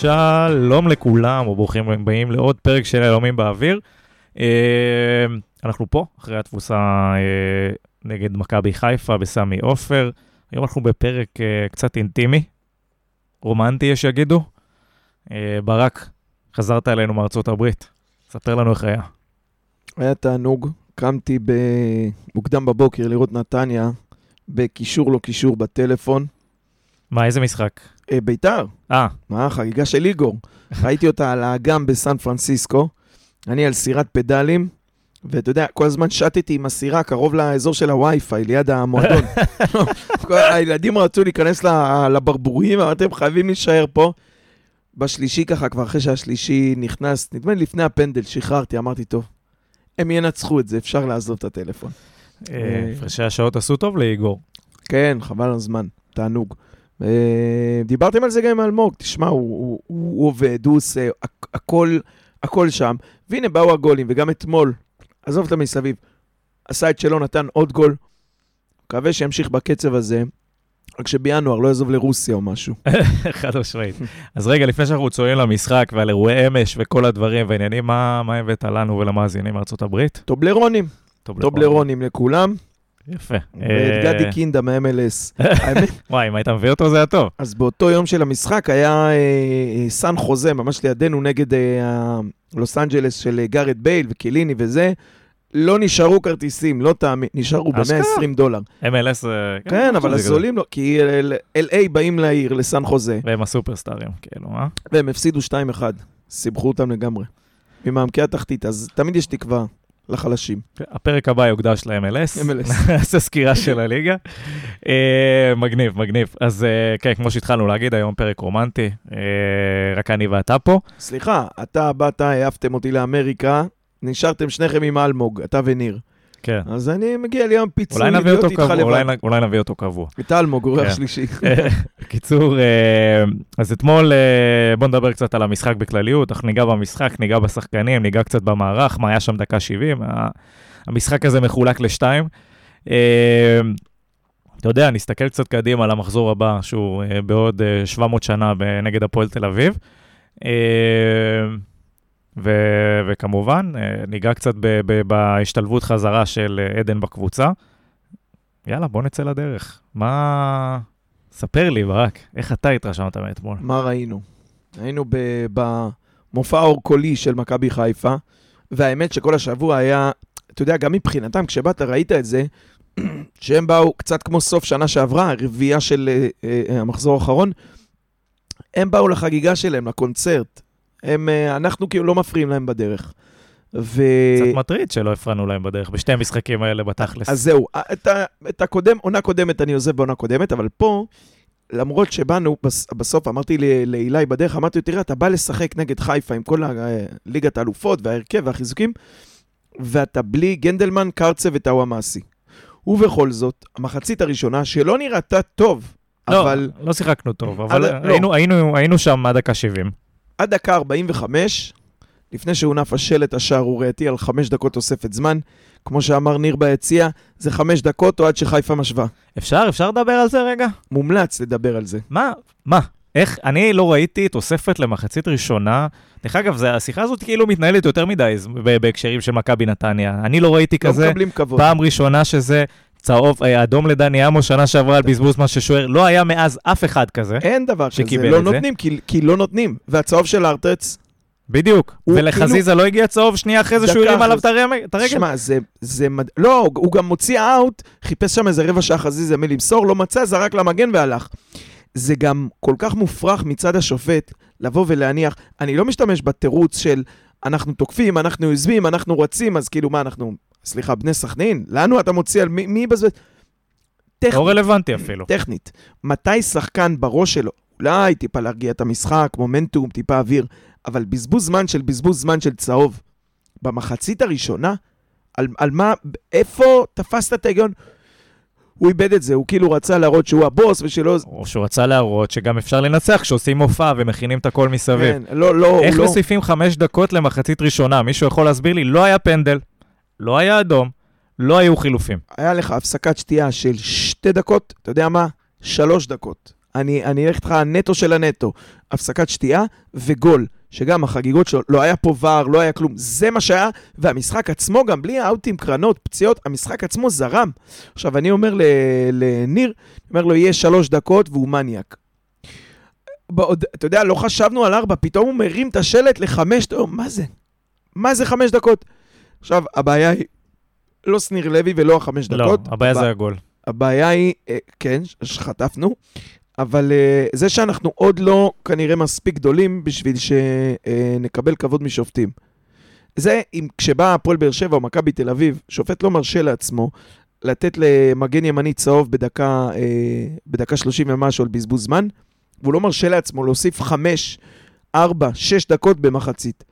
שלום לכולם, וברוכים הבאים לעוד פרק של יהלומים באוויר. אה, אנחנו פה, אחרי התבוסה אה, נגד מכבי חיפה בסמי עופר. היום אנחנו בפרק אה, קצת אינטימי, רומנטי יש שיגידו. ברק, חזרת אלינו מארצות הברית, ספר לנו איך היה. היה תענוג, קמתי מוקדם בבוקר לראות נתניה, בקישור לא קישור בטלפון. מה, איזה משחק? אה, ביתר. אה. מה, חגיגה של איגור. ראיתי אותה על האגם בסן פרנסיסקו. אני על סירת פדלים, ואתה יודע, כל הזמן שטתי עם הסירה קרוב לאזור של הווי-פיי, ליד המועדון. הילדים רצו להיכנס לברבורים, אמרתי, הם חייבים להישאר פה. בשלישי ככה, כבר אחרי שהשלישי נכנס, נדמה לי לפני הפנדל, שחררתי, אמרתי, טוב, הם ינצחו את זה, אפשר לעזוב את הטלפון. אה, הפרשי השעות עשו טוב לאיגור. כן, חבל על הזמן, תענוג. אה, דיברתם על זה גם עם אלמוג, תשמע, הוא, הוא, הוא עובד, הוא עושה הכל, הכל שם. והנה באו הגולים, וגם אתמול, עזוב את המסביב, עשה את שלו, נתן עוד גול. מקווה שימשיך בקצב הזה, רק שבינואר לא יעזוב לרוסיה או משהו. חד משמעית. אז רגע, לפני שאנחנו צוללים למשחק ועל אירועי אמש וכל הדברים והעניינים, מה, מה הבאת לנו ולמאזינים מארצות הברית? טובלרונים. טובלרונים לכולם. יפה. ואת גדי אה, קינדה מ-MLS. וואי, אם היית מביא אותו זה היה טוב. אז באותו יום של המשחק היה אה, אה, סן חוזה, ממש לידינו, נגד לוס אנג'לס של גארת' בייל וקייליני וזה. לא נשארו כרטיסים, לא תאמין, נשארו ב-120 דולר. MLS... כן, אבל הזולים לא, כי LA באים לעיר, לסן חוזה. והם הסופרסטארים, כאילו, אה? והם הפסידו 2-1, סיבכו אותם לגמרי. ממעמקי התחתית, אז תמיד יש תקווה. לחלשים. הפרק הבא יוקדש ל-MLS. MLS. נעשה סקירה של הליגה. אה, מגניב, מגניב. אז אה, כן, כמו שהתחלנו להגיד, היום פרק רומנטי, אה, רק אני ואתה פה. סליחה, אתה באת, העפתם אותי לאמריקה, נשארתם שניכם עם אלמוג, אתה וניר. כן. אז אני מגיע ליום פיצוי, אולי נביא אותו קבוע, אולי, אולי נביא אותו קבוע. את אלמוג, אורח כן. שלישי. בקיצור, אה, אז אתמול אה, בואו נדבר קצת על המשחק בכלליות, אנחנו ניגע במשחק, ניגע בשחקנים, ניגע קצת במערך, מה היה שם דקה 70, המשחק הזה מחולק לשתיים. אה, אתה יודע, נסתכל קצת קדימה על המחזור הבא, שהוא בעוד 700 שנה נגד הפועל תל אביב. ו- וכמובן, אה, ניגע קצת ב- ב- בהשתלבות חזרה של אה, עדן בקבוצה. יאללה, בוא נצא לדרך. מה... ספר לי, ברק, איך אתה התרשמת מאתמול? מה ראינו? היינו במופע האור-קולי של מכבי חיפה, והאמת שכל השבוע היה, אתה יודע, גם מבחינתם, כשבאת ראית את זה, שהם באו קצת כמו סוף שנה שעברה, הרביעייה של uh, uh, המחזור האחרון, הם באו לחגיגה שלהם, לקונצרט. הם, אה, אנחנו כאילו לא מפריעים להם בדרך. ו... קצת מטריד שלא הפרענו להם בדרך, בשתי המשחקים האלה בתכלס. אז זהו, את, ה, את הקודם, עונה קודמת אני עוזב בעונה קודמת, אבל פה, למרות שבאנו, בסוף אמרתי לאילי בדרך, אמרתי לו, תראה, אתה בא לשחק נגד חיפה עם כל ליגת האלופות וההרכב והחיזוקים, ואתה בלי גנדלמן, קרצה וטאוואמאסי. ובכל זאת, המחצית הראשונה, שלא נראתה טוב, לא, אבל... לא שיחקנו טוב, אבל עד, היינו, לא. היינו, היינו שם עד דקה 70. עד דקה 45, לפני שהונף השלט השערורייתי על חמש דקות תוספת זמן, כמו שאמר ניר ביציע, זה חמש דקות או עד שחיפה משווה. אפשר? אפשר לדבר על זה רגע? מומלץ לדבר על זה. מה? מה? איך? אני לא ראיתי תוספת למחצית ראשונה. דרך אגב, זה, השיחה הזאת כאילו מתנהלת יותר מדי בהקשרים של מכבי נתניה. אני לא ראיתי לא כזה. לא מקבלים כבוד. פעם ראשונה שזה צהוב, אה, אדום לדני עמו שנה שעברה על בזבוז מה ששוער, לא היה מאז אף אחד כזה אין דבר כזה, לא נותנים, כי, כי לא נותנים. והצהוב של ארטץ... בדיוק, ולחזיזה כאילו... לא הגיע צהוב שנייה אחרי זה שהוא הרים עליו את הרגל. שמע, זה, זה מד... לא, הוא גם מוציא אאוט, חיפש שם איזה רבע שעה חזיזה מי למסור, לא מצא, זרק למגן והלך. זה גם כל כך מופרך מצד השופט לבוא ולהניח, אני לא משתמש בתירוץ של אנחנו תוקפים, אנחנו יוזמים, אנחנו רצים, אז כאילו מה, אנחנו סליחה, בני סכנין? לנו אתה מוציא על מי, מי בזבז... טכנית. לא רלוונטי אפילו. טכנית. מתי שחקן בראש שלו, אולי טיפה להרגיע את המשחק, מומנטום, טיפה אוויר, אבל בזבוז זמן של בזבוז זמן של צהוב. במחצית הראשונה, על, על מה, איפה תפסת את ההיגיון? הוא איבד את זה, הוא כאילו רצה להראות שהוא הבוס ושלא... או שהוא רצה להראות שגם אפשר לנצח כשעושים מופע ומכינים את הכל מסביב. כן, לא, לא, איך לא... מוסיפים חמש דקות למחצית ראשונה? מישהו יכול להסביר לי? לא היה פנדל, לא היה אדום, לא היו חילופים. היה לך הפסקת שתייה של שתי דקות, אתה יודע מה? שלוש דקות. אני אני אלך איתך נטו של הנטו. הפסקת שתייה וגול, שגם החגיגות שלו, לא היה פה ור, לא היה כלום. זה מה שהיה, והמשחק עצמו, גם בלי האוטים, קרנות, פציעות, המשחק עצמו זרם. עכשיו, אני אומר לניר, אומר לו, יהיה שלוש דקות והוא מניאק. בעוד, אתה יודע, לא חשבנו על ארבע, פתאום הוא מרים את השלט לחמש, מה זה? מה זה חמש דקות? עכשיו, הבעיה היא לא שניר לוי ולא החמש לא, דקות. הבעיה ב- זה הגול. הבעיה היא, אה, כן, שחטפנו, אבל אה, זה שאנחנו עוד לא כנראה מספיק גדולים בשביל שנקבל כבוד משופטים. זה אם כשבא הפועל באר שבע או מכבי תל אביב, שופט לא מרשה לעצמו לתת למגן ימני צהוב בדקה, אה, בדקה 30 ומשהו על בזבוז זמן, והוא לא מרשה לעצמו להוסיף 5, 4, 6 דקות במחצית.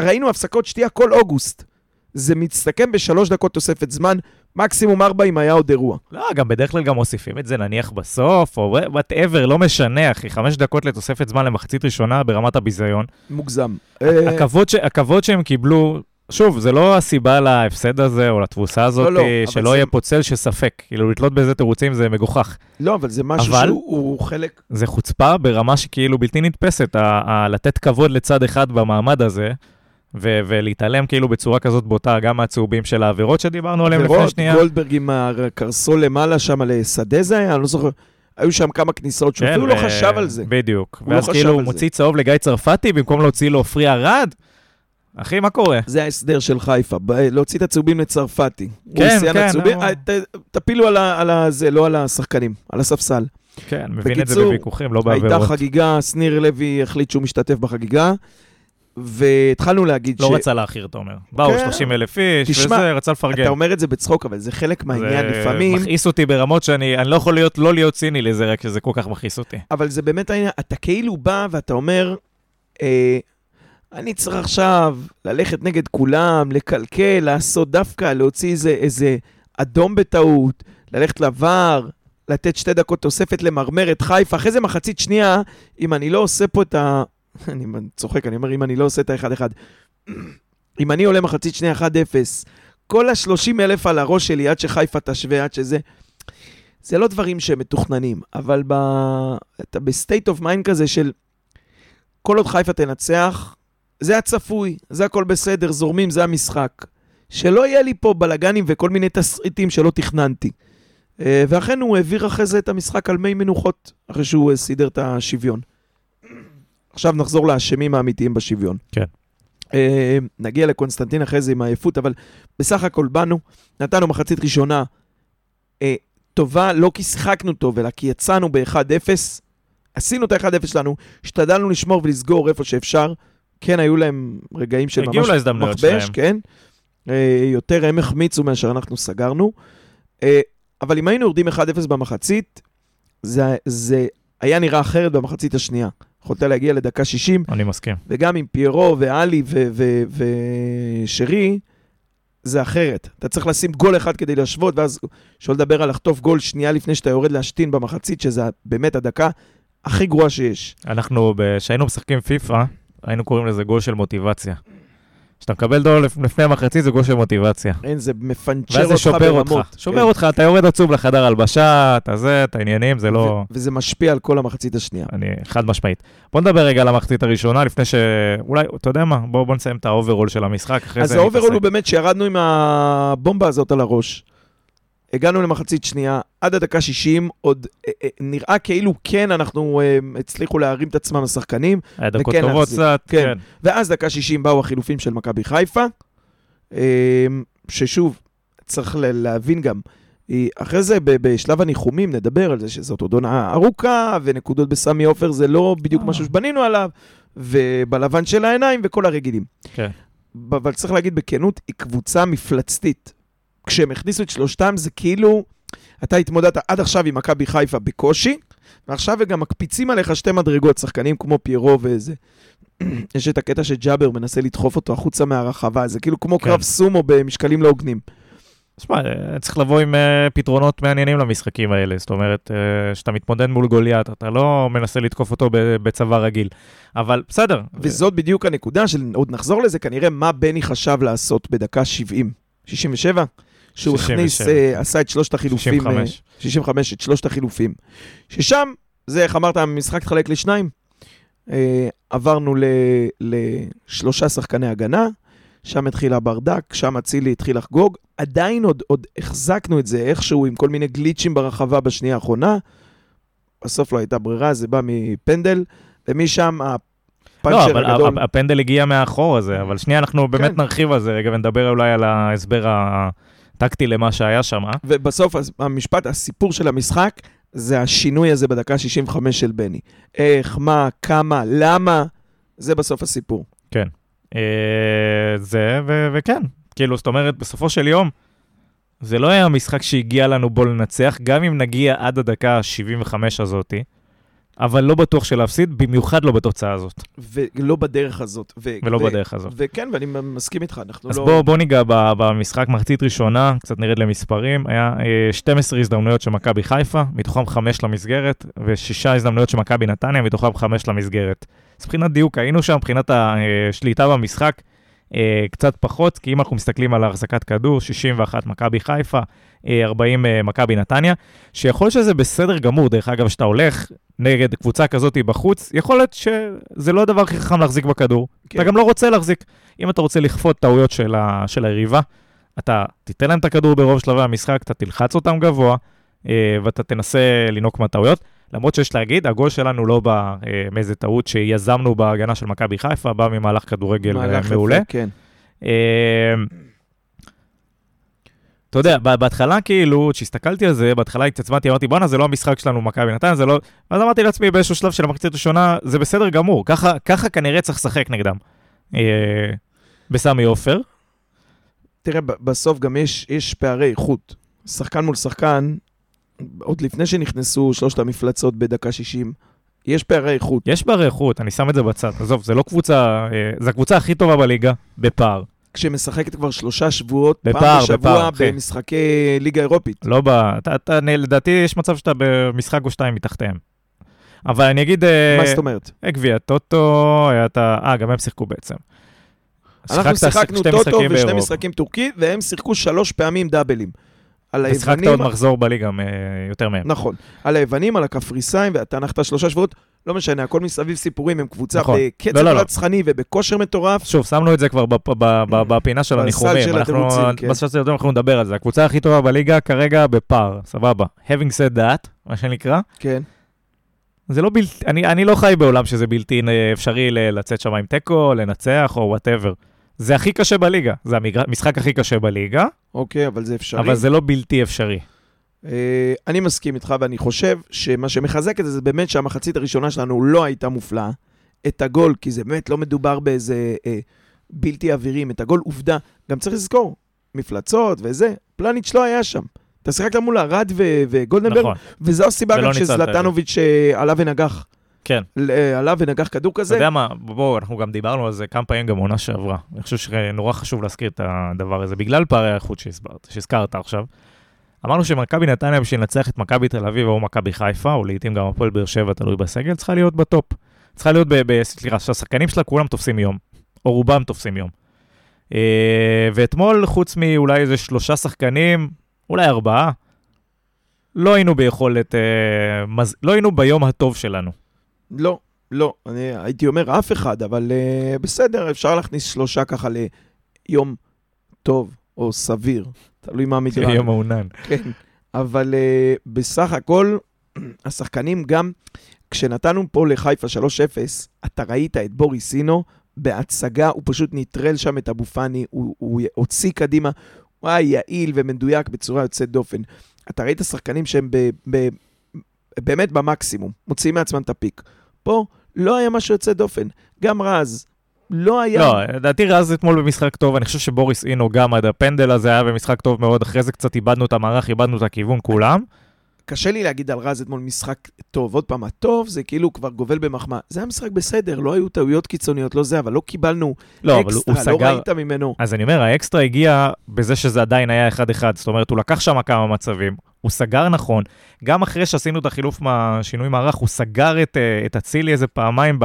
ראינו הפסקות שתייה כל אוגוסט. זה מסתכם בשלוש דקות תוספת זמן, מקסימום ארבע אם היה עוד אירוע. לא, גם בדרך כלל גם מוסיפים את זה נניח בסוף, או whatever, לא משנה, אחי. חמש דקות לתוספת זמן למחצית ראשונה ברמת הביזיון. מוגזם. אה, הכבוד, ש... הכבוד שהם קיבלו, שוב, זה לא הסיבה להפסד הזה או לתבוסה הזאת, לא, אבל שלא זה- יהיה פה צל של ספק. כאילו, לתלות בזה תירוצים זה מגוחך. לא, אבל זה משהו אבל- שהוא הוא חלק... זה חוצפה ברמה שכאילו בלתי נתפסת, ה- ה- לתת כבוד לצד אחד במעמד הזה, ו- ולהתעלם כאילו בצורה כזאת בוטה, גם מהצהובים של העבירות שדיברנו עליהם לפני שנייה. גולדברג עם הקרסול למעלה שם לשדה זה היה, אני לא זוכר. היו שם כמה כניסות שהוא כן, אפילו לא חשב על זה. בדיוק. הוא לא ואז חשב כאילו על הוא זה. מוציא צהוב לגיא צרפתי במקום להוציא לו עופרי ארד? אחי, מה קורה? זה ההסדר של חיפה, להוציא את הצהובים לצרפתי. כן, הוא כן, הצהובים. הוא- אה, תפילו על על זה, לא על השחקנים, על הספסל. כן, מבין את זה בקיצור, בוויכוחים, לא הייתה בעבירות. חגיגה, שניר לוי החליט שהוא משתתף בחגיגה, והתחלנו להגיד לא ש... רצה להכיר, אתה אומר. באו כן. 30 אלף איש, תשמע, וזה, רצה לפרגן. אתה אומר את זה בצחוק, אבל זה חלק מהעניין. זה לפעמים מכעיס אותי ברמות שאני אני לא יכול להיות, לא להיות ציני לזה, רק שזה כל כך מכעיס אותי. אבל זה באמת העניין, אתה כאילו בא ואתה אומר, אה, אני צריך עכשיו ללכת נגד כולם, לקלקל, לעשות דווקא, להוציא איזה, איזה אדום בטעות, ללכת לוואר, לתת שתי דקות תוספת למרמר את חיפה, אחרי זה מחצית שנייה, אם אני לא עושה פה את ה... אני צוחק, אני אומר, אם אני לא עושה את האחד-אחד. אם אני עולה מחצית שנייה 1-0, כל ה-30 אלף על הראש שלי עד שחיפה תשווה, עד שזה... זה לא דברים שמתוכננים, אבל ב... אתה ב state of mind כזה של כל עוד חיפה תנצח, זה הצפוי, זה הכל בסדר, זורמים, זה המשחק. שלא יהיה לי פה בלאגנים וכל מיני תסריטים שלא תכננתי. אה, ואכן הוא העביר אחרי זה את המשחק על מי מנוחות, אחרי שהוא סידר את השוויון. עכשיו נחזור לאשמים האמיתיים בשוויון. כן. אה, נגיע לקונסטנטין אחרי זה עם העייפות, אבל בסך הכל באנו, נתנו מחצית ראשונה אה, טובה, לא כי שיחקנו טוב, אלא כי יצאנו ב-1-0, עשינו את ה-1-0 שלנו, השתדלנו לשמור ולסגור איפה שאפשר. כן, היו להם רגעים של ממש מכבש, שלהם. כן. אה, יותר הם החמיצו מאשר אנחנו סגרנו. אה, אבל אם היינו יורדים 1-0 במחצית, זה, זה היה נראה אחרת במחצית השנייה. יכולת להגיע לדקה 60, אני מסכים. וגם עם פיירו ואלי ושרי, זה אחרת. אתה צריך לשים גול אחד כדי להשוות, ואז שלא לדבר על לחטוף גול שנייה לפני שאתה יורד להשתין במחצית, שזה באמת הדקה הכי גרועה שיש. אנחנו, כשהיינו משחקים פיפא, היינו קוראים לזה גול של מוטיבציה. כשאתה מקבל לפ- לפני המחצית זה גול של מוטיבציה. אין, זה מפנצ'ר ואז זה אותך שובר ברמות. אותך. שובר כן. אותך, אתה יורד עצוב לחדר הלבשה, אתה זה, את העניינים, זה לא... וזה משפיע על כל המחצית השנייה. אני חד משמעית. בוא נדבר רגע על המחצית הראשונה, לפני ש... אולי, אתה יודע מה, בוא, בוא נסיים את ה overall של המשחק, אחרי אז זה ה overall הוא. באמת שירדנו עם הבומבה הזאת על הראש. הגענו למחצית שנייה, עד הדקה 60, עוד אה, אה, נראה כאילו כן אנחנו אה, הצליחו להרים את עצמם השחקנים, היה דקות טובות. קצת, כן. כן. ואז דקה 60 באו החילופים של מכבי חיפה, ששוב, צריך להבין גם, אחרי זה בשלב הניחומים נדבר על זה שזאת עוד עונה ארוכה, ונקודות בסמי עופר זה לא בדיוק. משהו שבנינו עליו, ובלבן של העיניים וכל הרגילים. כן. אבל צריך להגיד בכנות, היא קבוצה מפלצתית. כשהם הכניסו את שלושתם זה כאילו, אתה התמודדת עד עכשיו עם מכבי חיפה בקושי, ועכשיו הם גם מקפיצים עליך שתי מדרגות, שחקנים כמו פיירו וזה. יש את הקטע שג'אבר מנסה לדחוף אותו החוצה מהרחבה, זה כאילו כמו כן. קרב סומו במשקלים לא הוגנים. תשמע, אה, צריך לבוא עם אה, פתרונות מעניינים למשחקים האלה. זאת אומרת, אה, כשאתה מתמודד מול גוליית, אתה לא מנסה לתקוף אותו בצבא רגיל. אבל בסדר. וזאת בדיוק הנקודה של, עוד נחזור לזה, כנראה מה בני חשב לעשות בדקה 70, 67? שהוא הכניס, 67. אה, עשה את שלוש שלושת החילופים. 65. 65, את שלושת החילופים. ששם זה, איך אמרת, המשחק התחלק לשניים. אה, עברנו ל- לשלושה שחקני הגנה, שם התחיל הברדק, שם אצילי התחיל לחגוג. עדיין עוד, עוד החזקנו את זה איכשהו עם כל מיני גליצ'ים ברחבה בשנייה האחרונה. בסוף לא הייתה ברירה, זה בא מפנדל, ומשם לא, הפאנצ'ר אבל הגדול. ה- הפנדל הגיע מאחור הזה, אבל שנייה, אנחנו באמת כן. נרחיב על זה רגע ונדבר אולי על ההסבר הטקטי למה שהיה שם. ובסוף המשפט, הסיפור של המשחק, זה השינוי הזה בדקה 65 של בני. איך, מה, כמה, למה, זה בסוף הסיפור. אה, זה, ו- וכן, כאילו, זאת אומרת, בסופו של יום, זה לא היה משחק שהגיע לנו בו לנצח, גם אם נגיע עד הדקה ה-75 הזאתי, אבל לא בטוח שלהפסיד, במיוחד לא בתוצאה הזאת, ולא בדרך הזאת. ו- ולא ו- בדרך הזאת. וכן, ואני מסכים איתך, אנחנו אז לא... בואו בוא ניגע ב- במשחק מחצית ראשונה, קצת נרד למספרים. היה אה, 12 הזדמנויות של מכבי חיפה, מתוכם 5 למסגרת, ושישה הזדמנויות של מכבי נתניה, מתוכם 5 למסגרת. אז מבחינת דיוק היינו שם, מבחינת השליטה במשחק, אה, קצת פחות, כי אם אנחנו מסתכלים על החזקת כדור, 61 מכבי חיפה, אה, 40 אה, מכבי נתניה, שיכול להיות שזה בסדר גמור, דרך אגב, שאתה הולך נגד קבוצה כזאת בחוץ, יכול להיות שזה לא הדבר הכי חכם להחזיק בכדור. כן. אתה גם לא רוצה להחזיק. אם אתה רוצה לכפות טעויות של, ה, של היריבה, אתה תיתן להם את הכדור ברוב שלבי המשחק, אתה תלחץ אותם גבוה, אה, ואתה תנסה לנהוג מהטעויות. למרות שיש להגיד, הגול שלנו לא בא אה, מאיזה טעות שיזמנו בהגנה של מכבי חיפה, בא ממהלך כדורגל אה, מהלך יפה, מעולה. כן. אה, אתה יודע, בהתחלה כאילו, כשהסתכלתי על זה, בהתחלה התעצמתי, אמרתי, בואנה, זה לא המשחק שלנו, מכבי נתניה, זה לא... ואז אמרתי לעצמי באיזשהו שלב של המחצית הראשונה, זה בסדר גמור, ככה, ככה כנראה צריך לשחק נגדם. אה, בסמי עופר, תראה, בסוף גם יש, יש פערי איכות. שחקן מול שחקן, עוד לפני שנכנסו שלושת המפלצות בדקה 60, יש פערי איכות. יש בה איכות, אני שם את זה בצד. עזוב, זה לא קבוצה, אה, זו הקבוצה הכי טובה בליגה, בפער. כשמשחקת כבר שלושה שבועות, בפער, פעם בשבוע, בפער. במשחקי ליגה אירופית. לא ב... אתה, אתה, לדעתי יש מצב שאתה במשחק או שתיים מתחתיהם. אבל אני אגיד... אה, מה זאת אומרת? אה, גביע טוטו, היה את ה... אה, גם הם שיחקו בעצם. אנחנו שיחקנו טוטו ושני. משחקים טורקי, והם שיחקו שלוש פעמים דאבלים. על ושיחקת היוונים, עוד מחזור בליגה אה, יותר מהם. נכון. על היוונים, על הקפריסאים, ואתה נחת שלושה שבועות, לא משנה, הכל מסביב סיפורים, הם קבוצה נכון. בקצב לא, לא, לא. רצחני ובכושר מטורף. שוב, שמנו את זה כבר בפ- ב- ב- בפינה של הניחומים. של אנחנו- התירוצים, כן. בסל של התירוצים אנחנו נדבר על זה. הקבוצה הכי טובה בליגה כרגע בפער, סבבה. Having said that, מה שנקרא, כן. זה לא בלתי, אני, אני לא חי בעולם שזה בלתי אה, אפשרי לצאת שם עם תיקו, לנצח או whatever. זה הכי קשה בליגה, זה המשחק הכי קשה בליגה, אוקיי, אבל זה אפשרי. אבל זה לא בלתי אפשרי. אה, אני מסכים איתך, ואני חושב שמה שמחזק את זה, זה באמת שהמחצית הראשונה שלנו לא הייתה מופלאה. את הגול, כי זה באמת לא מדובר באיזה אה, בלתי אווירים, את הגול עובדה. גם צריך לזכור, מפלצות וזה, פלניץ' לא היה שם. אתה שיחקת מול ארד וגולדנברג, נכון, וזו הסיבה גם. שזלטנוביץ' אה, עלה ונגח. כן. אה, עלה ונגח כדור אתה כזה. יודע מה, בואו, אנחנו גם דיברנו על זה כמה פעמים גם עונה שעברה. אני חושב שנורא חשוב להזכיר את הדבר הזה, בגלל פערי האיכות שהסברת, שהזכרת עכשיו. אמרנו שמכבי נתניה בשביל לנצח את מכבי תל אביב או מכבי חיפה, או לעיתים גם הפועל באר שבע, תלוי בסגל, צריכה להיות בטופ. צריכה להיות, סליחה, שהשחקנים שלה כולם תופסים יום, או רובם תופסים יום. אה, ואתמול, חוץ מאולי איזה שלושה שחקנים, אולי ארבעה, לא היינו ביכולת, אה. לא היינו ביום הטוב שלנו. לא, לא, אני הייתי אומר אף אחד, אבל uh, בסדר, אפשר להכניס שלושה ככה ליום טוב או סביר, תלוי מה המדרג. יום מעונן. כן, אבל uh, בסך הכל, השחקנים גם, כשנתנו פה לחיפה 3-0, אתה ראית את בוריס אינו בהצגה, הוא פשוט נטרל שם את אבו פאני, הוא, הוא הוציא קדימה, הוא היה יעיל ומדויק בצורה יוצאת דופן. אתה ראית שחקנים שהם ב, ב, באמת במקסימום, מוציאים מעצמם את הפיק. פה לא היה משהו יוצא דופן. גם רז, לא היה... לא, לדעתי רז אתמול במשחק טוב, אני חושב שבוריס אינו גם עד הפנדל הזה היה במשחק טוב מאוד, אחרי זה קצת איבדנו את המערך, איבדנו את הכיוון כולם. קשה לי להגיד על רז אתמול משחק טוב. עוד פעם, הטוב זה כאילו כבר גובל במחמאה. זה היה משחק בסדר, לא היו טעויות קיצוניות, לא זה, אבל לא קיבלנו לא, אקסטרה, לא סגר... ראית ממנו. אז אני אומר, האקסטרה הגיע בזה שזה עדיין היה 1-1, זאת אומרת, הוא לקח שם כמה מצבים, הוא סגר נכון, גם אחרי שעשינו את החילוף מהשינוי מערך, הוא סגר את, אה, את אצילי איזה פעמיים ב...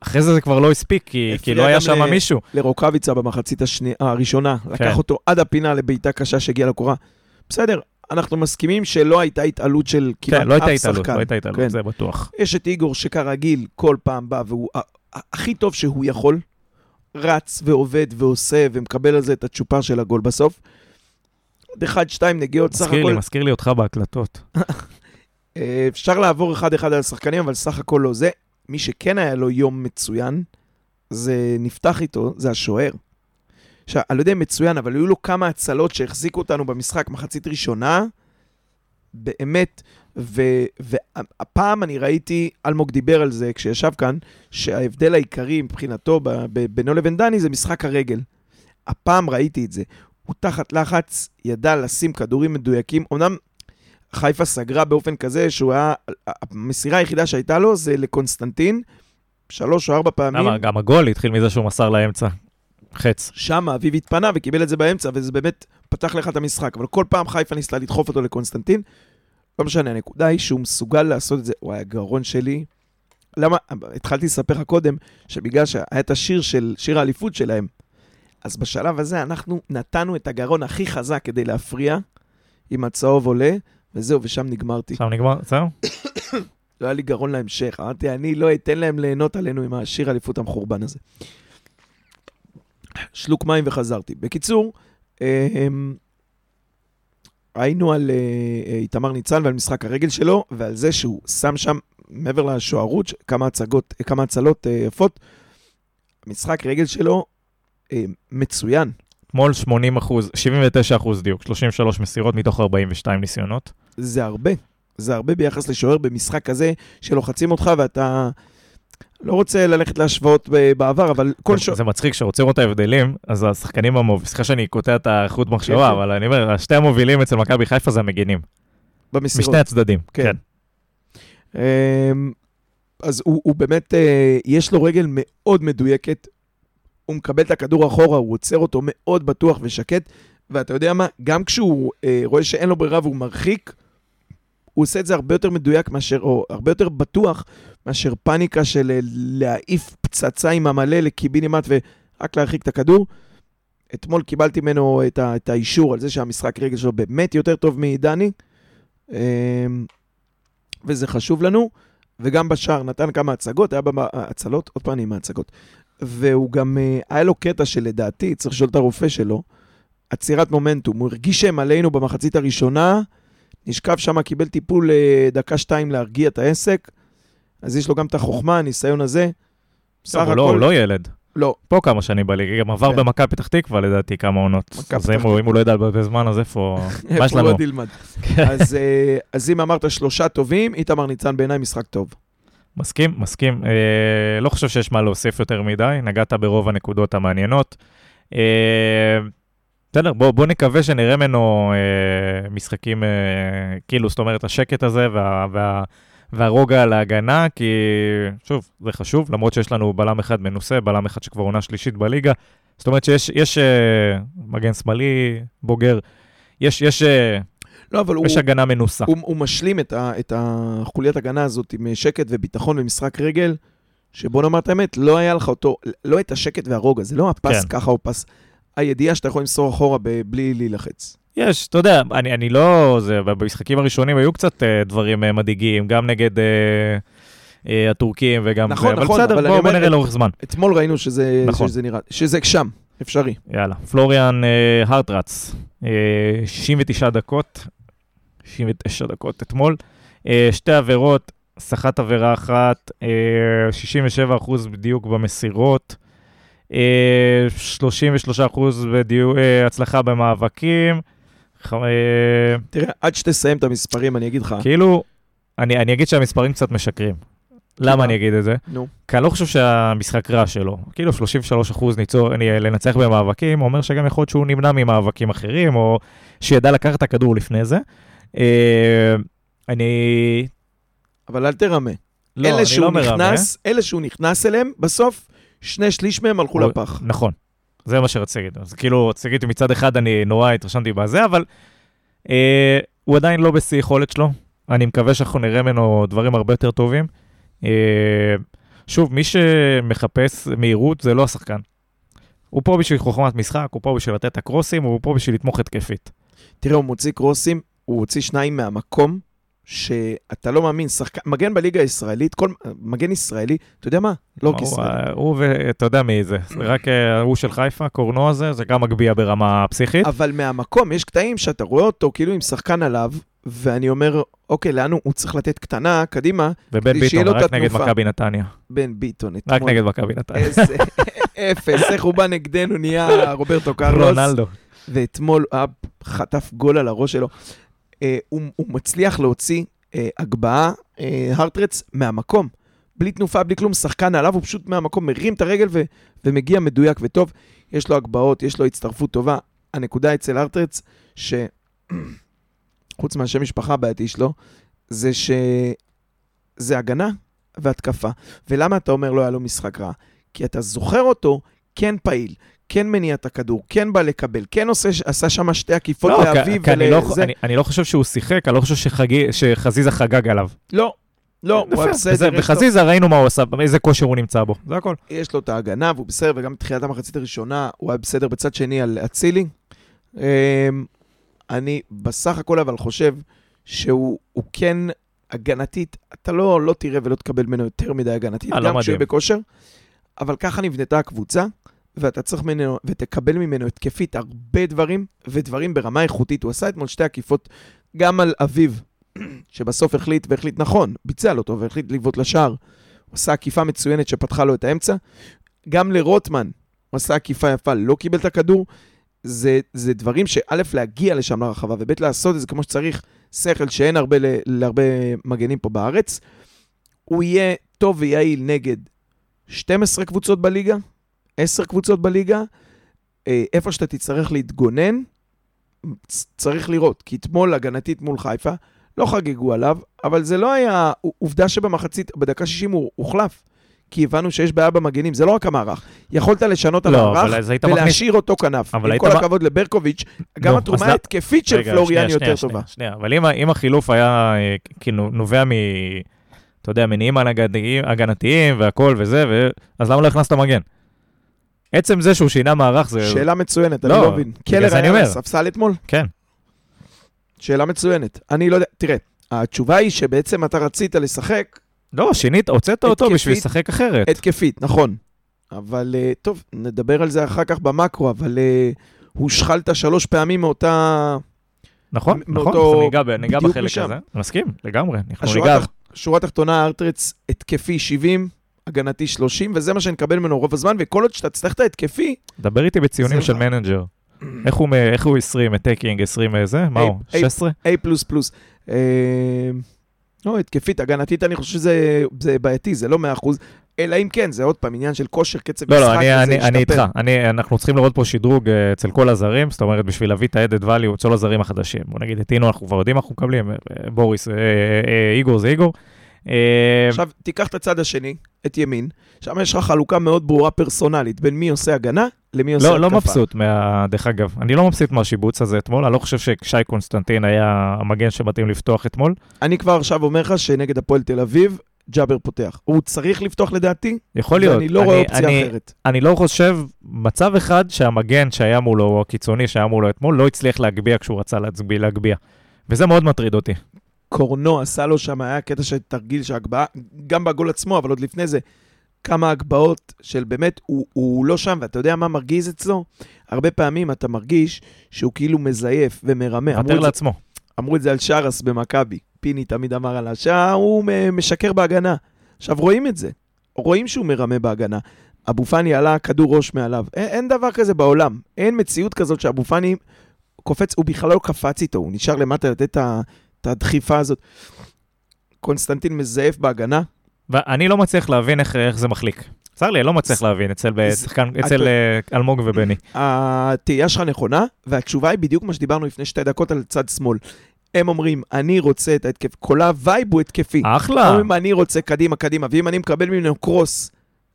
אחרי זה זה כבר לא הספיק, כי, כי לא היה שם ל- מישהו. לרוקאביצה במחצית השני, הראשונה. כן. לקח אותו עד הפינה לבעיטה קשה שהגיעה לקורה. בסדר, אנחנו מסכימים שלא הייתה התעלות של כמעט כן, לא אף התעלות, שחקן. לא הייתה התעלות, כן. זה בטוח. יש את איגור שכרגיל כל פעם בא והוא הכי טוב שהוא יכול, רץ ועובד ועושה ומקבל על זה את הצ'ופר של הגול בסוף. עוד אחד, שתיים נגיעות, סך מזכיר הכל לי, מזכיר לי אותך בהקלטות. אה, אפשר לעבור אחד-אחד על השחקנים, אבל סך הכל לא זה. מי שכן היה לו יום מצוין, זה נפתח איתו, זה השוער. עכשיו, אני לא יודע אם מצוין, אבל היו לו כמה הצלות שהחזיקו אותנו במשחק מחצית ראשונה, באמת, ו- והפעם אני ראיתי, אלמוג דיבר על זה כשישב כאן, שההבדל העיקרי מבחינתו ב- ב- בינו לבין דני זה משחק הרגל. הפעם ראיתי את זה. הוא תחת לחץ, ידע לשים כדורים מדויקים. אמנם חיפה סגרה באופן כזה שהוא היה, המסירה היחידה שהייתה לו זה לקונסטנטין, שלוש או ארבע פעמים. למה? גם הגול התחיל מזה שהוא מסר לאמצע. חץ. שם אביב התפנה וקיבל את זה באמצע, וזה באמת פתח לך את המשחק. אבל כל פעם חיפה ניסתה לדחוף אותו לקונסטנטין. לא משנה, הנקודה היא שהוא מסוגל לעשות את זה. וואי, הגרון שלי... למה? התחלתי לספר לך קודם, שבגלל שהיה את השיר של, שיר האליפות שלהם, אז בשלב הזה אנחנו נתנו את הגרון הכי חזק כדי להפריע, עם הצהוב עולה, וזהו, ושם נגמרתי. עכשיו נגמר, זהו? לא היה לי גרון להמשך. אמרתי, אני לא אתן להם ליהנות עלינו עם השיר האליפות המחורבן הזה. שלוק מים וחזרתי. בקיצור, הם- היינו על אה, אה, איתמר ניצן ועל משחק הרגל שלו, ועל זה שהוא שם שם, מעבר לשוערות, כמה הצגות, כמה הצלות אה, יפות, המשחק רגל שלו מצוין. אתמול 80 אחוז, 79 אחוז דיוק, 33 מסירות מתוך 42 ניסיונות. זה הרבה. זה הרבה ביחס לשוער במשחק כזה, שלוחצים אותך ואתה... לא רוצה ללכת להשוואות בעבר, אבל כל שוער... זה מצחיק, כשרוצים לראות את ההבדלים, אז השחקנים המובילים, סליחה שאני קוטע את האיכות כן, מחשבה, כן. אבל אני אומר, שתי המובילים אצל מכבי חיפה זה המגינים. במסירות. משני הצדדים. כן. כן. אמ, אז הוא, הוא באמת, אה, יש לו רגל מאוד מדויקת. הוא מקבל את הכדור אחורה, הוא עוצר אותו מאוד בטוח ושקט. ואתה יודע מה? גם כשהוא אה, רואה שאין לו ברירה והוא מרחיק, הוא עושה את זה הרבה יותר מדויק מאשר, או הרבה יותר בטוח מאשר פאניקה של אה, להעיף פצצה עם המלא לקיבינימט ורק להרחיק את הכדור. אתמול קיבלתי ממנו את, ה, את האישור על זה שהמשחק רגל שלו באמת יותר טוב מדני. אמ, וזה חשוב לנו, וגם בשער נתן כמה הצגות, היה במה, הצלות, עוד פעם עם ההצגות. והוא גם, אה, היה לו קטע שלדעתי, צריך לשאול את הרופא שלו, עצירת מומנטום. הוא הרגיש שהם עלינו במחצית הראשונה, נשכב שם, קיבל טיפול אה, דקה-שתיים להרגיע את העסק, אז יש לו גם את החוכמה, הניסיון הזה. סך טוב, הוא לא- הוא לא ילד. לא, פה כמה שנים בליגה, גם עבר כן. במכבי פתח תקווה לדעתי כמה עונות. אז אם הוא- אם הוא לא ידע לבזבז זמן, אז איפה... מה יש איפה? הוא עוד ילמד? אז, אה, אז אם אמרת שלושה טובים, איתמר ניצן בעיניי משחק טוב. מסכים, מסכים. אה, לא חושב שיש מה להוסיף יותר מדי, נגעת ברוב הנקודות המעניינות. אה, בסדר, בוא, בוא נקווה שנראה ממנו אה, משחקים, אה, כאילו, זאת אומרת, השקט הזה וה, וה, והרוגע על ההגנה, כי שוב, זה חשוב, למרות שיש לנו בלם אחד מנוסה, בלם אחד שכבר עונה שלישית בליגה. זאת אומרת שיש יש, אה, מגן שמאלי, בוגר, יש, יש, אה, לא, אבל הוא, יש הגנה מנוסה. הוא, הוא משלים את, ה, את החוליית הגנה הזאת עם שקט וביטחון במשחק רגל, שבוא נאמר את האמת, לא היה לך אותו, לא את השקט והרוגע, זה לא הפס כן. ככה או פס, הידיעה שאתה יכול למסור אחורה ב, בלי להילחץ. יש, אתה יודע, אני, אני לא... זה, במשחקים הראשונים היו קצת אה, דברים אה, מדאיגים, גם נגד אה, אה, הטורקים וגם... נכון, זה, נכון, אבל בסדר, אבל בוא, אני בוא אומר- נראה לאורך זמן. אתמול ראינו שזה, נכון. שזה נראה, שזה שם, אפשרי. יאללה. פלוריאן אה, הרטרץ, אה, 69 דקות, 69 דקות אתמול. אה, שתי עבירות, סחט עבירה אחת, אה, 67 אחוז בדיוק במסירות, אה, 33 אחוז בדיוק, אה, הצלחה במאבקים. אה, תראה, עד שתסיים את המספרים, אני אגיד לך, כאילו, אני, אני אגיד שהמספרים קצת משקרים. למה מה? אני אגיד את זה? נו, כי אני לא חושב שהמשחק רע שלו. כאילו 33 אחוז ניצור, אני, לנצח במאבקים, אומר שגם יכול להיות שהוא נמנע ממאבקים אחרים, או שידע לקחת את הכדור לפני זה. אה, אני... אבל אל תרמה. לא, אלה שהוא לא מרמה. נכנס, אלה שהוא נכנס אליהם, בסוף שני שליש מהם הלכו הוא- לפח. נכון, זה מה שרציתי להגיד. אז כאילו, רציתי להגיד מצד אחד אני נורא התרשמתי בזה, אבל אה, הוא עדיין לא בשיא יכולת שלו. אני מקווה שאנחנו נראה ממנו דברים הרבה יותר טובים. אה, שוב, מי שמחפש מהירות זה לא השחקן. הוא פה בשביל חוכמת משחק, הוא פה בשביל לתת את הקרוסים, הוא פה בשביל לתמוך התקפית. תראה, הוא מוציא קרוסים הוא הוציא שניים מהמקום, שאתה לא מאמין, שחקן, מגן בליגה הישראלית, כל מגן ישראלי, אתה יודע מה? לא הוא- כישראלי. הוא ואתה יודע מי זה, רק אה, ההוא של חיפה, קורנו הזה, זה גם מגביה ברמה פסיכית. אבל מהמקום, יש קטעים שאתה רואה אותו כאילו עם שחקן עליו, ואני אומר, אוקיי, לאן הוא, הוא צריך לתת קטנה, קדימה, ובן ביטון, רק נגד. מכבי נתניה. בן ביטון רק אתמול. נגד מכבי נתניה. איזה אפס, איך הוא בא נגדנו, נהיה רוברטו קרלוס. רונלדו. ואתמול הוא היה חטף גול על הראש שלו. אה, הוא, הוא מצליח להוציא אה, הגבהה, אה, הרטרץ, מהמקום. בלי תנופה, בלי כלום, שחקן עליו, הוא פשוט מהמקום מרים את הרגל ו, ומגיע מדויק וטוב. יש לו הגבהות, יש לו הצטרפות טובה. הנקודה אצל הרטרץ, שחוץ מהשם משפחה הבעייתי שלו, זה שזה הגנה והתקפה. ולמה אתה אומר לא היה לו משחק רע? כי אתה זוכר אותו כן פעיל, כן מניע את הכדור, כן בא לקבל, כן עושה, עשה שם שתי עקיפות לא, לאביב אני לא- ולזה. אני- אני לא חושב שהוא שיחק, אני לא חושב שחגי- שחזיזה חגג עליו. לא, לא, הוא היה. בסדר, וחזיזה, ראינו מה הוא עשה, איזה כושר הוא נמצא בו, זה הכל. יש לו את ההגנה, והוא בסדר, וגם בתחילת המחצית הראשונה הוא היה בסדר בצד שני על אצילי. אמ, אני בסך הכל אבל חושב שהוא הוא כן הגנתית, אתה לא, לא תראה ולא תקבל ממנו יותר מדי הגנתית, אה, לא גם כשהוא. בכושר, אבל ככה נבנתה הקבוצה, ואתה צריך ממנו, ותקבל ממנו התקפית הרבה דברים, ודברים ברמה איכותית. הוא עשה אתמול שתי עקיפות, גם על אביב, שבסוף החליט, והחליט נכון, ביצע לו אותו, והחליט לבעוט לשער. הוא עשה עקיפה מצוינת שפתחה לו את האמצע. גם לרוטמן, הוא עשה עקיפה יפה, לא קיבל את הכדור. זה, זה דברים שא', להגיע לשם לרחבה, וב', לעשות את זה כמו שצריך, שכל שאין הרבה, ל- להרבה מגנים פה בארץ. הוא יהיה טוב ויעיל נגד 12 קבוצות בליגה, 10 קבוצות בליגה, אה, איפה שאתה תצטרך להתגונן, צריך לראות. כי אתמול הגנתית מול חיפה, לא חגגו עליו, אבל זה לא היה... עובדה שבמחצית, בדקה 60 הוא הוחלף. כי הבנו שיש בעיה במגנים, זה לא רק המערך. יכולת לשנות לא, המערך היית מכניס... ולהשאיר אותו כנף. עם כל מ- הכבוד לברקוביץ', גם נו, התרומה לא- ההתקפית של פלוריאן יותר שנייה, טובה. שנייה, אבל אם, אם החילוף היה, כאילו, נובע מ... אתה יודע, מניעים הגנתיים והכל וזה, ו... אז למה לא הכנסת מגן? עצם זה שהוא שינה מערך זה... שאלה מצוינת, אני לא, לא מבין. קלר היה על. הספסל אתמול? כן. שאלה מצוינת. אני לא יודע, תראה, התשובה היא שבעצם אתה רצית לשחק לא, שינית, הוצאת אותו התקפית. בשביל לשחק אחרת. התקפית, נכון. אבל אה, טוב, נדבר על זה אחר כך במקרו, אבל אה, הושחלת שלוש פעמים מאותה... נכון, נכון, מאותו- אנחנו ניגע ניגע בחלק משם. הזה. מסכים, לגמרי. השורה. התח- שורה התחתונה, ארטרץ התקפי 70, הגנתי 30, וזה מה שנקבל ממנו רוב הזמן, וכל עוד שאתה תצטרך את ההתקפי, דבר איתי בציונים זה של. מנג'ר. איך הוא איך הוא 20, טקינג 20 איזה? מה הוא? היי. 16? A פלוס פלוס. אה, לא, התקפית, הגנתית, אני חושב שזה זה בעייתי, זה לא 100%, אלא אם כן, זה עוד פעם עניין של כושר, קצב לא, משחק, לא, אני, אני, אני. איתך. אני, אנחנו צריכים לראות פה שדרוג אה, אצל כל הזרים, זאת אומרת, בשביל להביא את ה-added value אצל הזרים החדשים. בוא נגיד, את אינו אנחנו כבר יודעים אנחנו מקבלים, אה, אה, בוריס, איגור זה איגור. עכשיו, תיקח את הצד השני, את ימין, שם יש לך חלוקה מאוד ברורה פרסונלית, בין מי עושה הגנה למי עושה לא, התקפה. לא מבסוט, מה, דרך אגב, אני לא מבסוט מהשיבוץ הזה אתמול, אני לא חושב ששי קונסטנטין היה המגן שמתאים לפתוח אתמול. אני כבר עכשיו אומר לך שנגד הפועל תל אביב, ג'אבר פותח. הוא צריך לפתוח לדעתי, יכול להיות. ואני לא רואה אופציה אני, אחרת. אני לא חושב, מצב אחד שהמגן שהיה מולו, או הקיצוני שהיה מולו אתמול, לא הצליח להגביה כשהוא רצה להגביה. וזה מאוד מטריד אותי. קורנו עשה לו שם, היה קטע של תרגיל של הגבהה, גם בגול עצמו, אבל עוד לפני זה, כמה הגבהות של באמת, הוא, הוא לא שם, ואתה יודע מה מרגיז אצלו? הרבה פעמים אתה מרגיש שהוא כאילו מזייף ומרמה. מוותר לעצמו. אמרו את זה על שרס במכבי. פיני תמיד אמר עליו שהוא מ- משקר בהגנה. עכשיו, רואים את זה. רואים שהוא מרמה בהגנה. אבו פאני עלה כדור ראש מעליו. אין, אין דבר כזה בעולם. אין מציאות כזאת שאבו פאני קופץ, הוא בכלל לא קפץ איתו, הוא נשאר למטה לתת את ה- את הדחיפה הזאת. קונסטנטין מזייף בהגנה. ואני לא מצליח להבין איך, איך זה מחליק. צר לי, אני לא מצליח להבין אצל, בשחקן, אצל אתה- אה, אלמוג ובני. התהייה שלך נכונה, והתשובה היא בדיוק מה שדיברנו לפני שתי דקות על צד שמאל. הם אומרים, אני רוצה את ההתקף, כל ה vibe הוא התקפי. אחלה. אומרים, אני רוצה קדימה, קדימה, ואם אני מקבל ממנו cross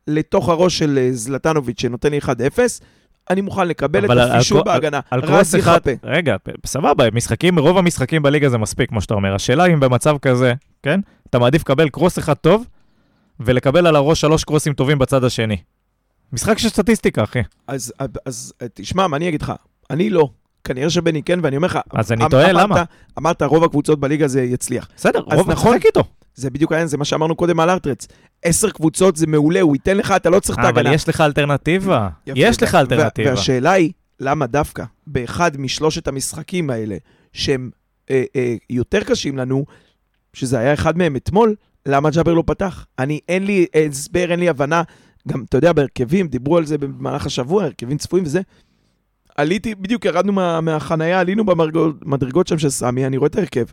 לתוך הראש של אה, זלטנוביץ' שנותן לי 1-0, אני מוכן לקבל את על- הפישור על- בהגנה. על רק קרוס אחד, יחפה. רגע, סבבה, משחקים, רוב המשחקים בליגה זה מספיק, כמו שאתה אומר. השאלה אם במצב כזה, כן, אתה מעדיף לקבל קרוס אחד טוב, ולקבל על הראש שלוש קרוסים טובים בצד השני. משחק של סטטיסטיקה, אחי. אז, אז אה, תשמע, מה אני אגיד לך? אני לא. כנראה שבני כן, ואני אומר לך... אז אני אמ- תוהה, אמרת- למה? אמרת, רוב הקבוצות בליגה זה יצליח. בסדר, אז רוב נכון. משחק איתו. זה בדיוק העניין, זה מה שאמרנו קודם על ארטרץ. עשר קבוצות זה מעולה, הוא ייתן לך, אתה לא צריך את אה, אבל ההגנה. יש לך אלטרנטיבה. יש לך אלטרנטיבה. והשאלה היא, למה דווקא באחד משלושת המשחקים האלה, שהם אה, אה, יותר קשים לנו, שזה היה אחד מהם אתמול, למה ג'אבר לא פתח? אני, אין לי הסבר, אין לי הבנה. גם, אתה יודע, בהרכבים, דיברו על זה במהלך השבוע, הרכבים צפויים וזה. עליתי, בדיוק ירדנו מה, מהחנייה, עלינו במדרגות שם של סמי, אני רואה את ההרכב.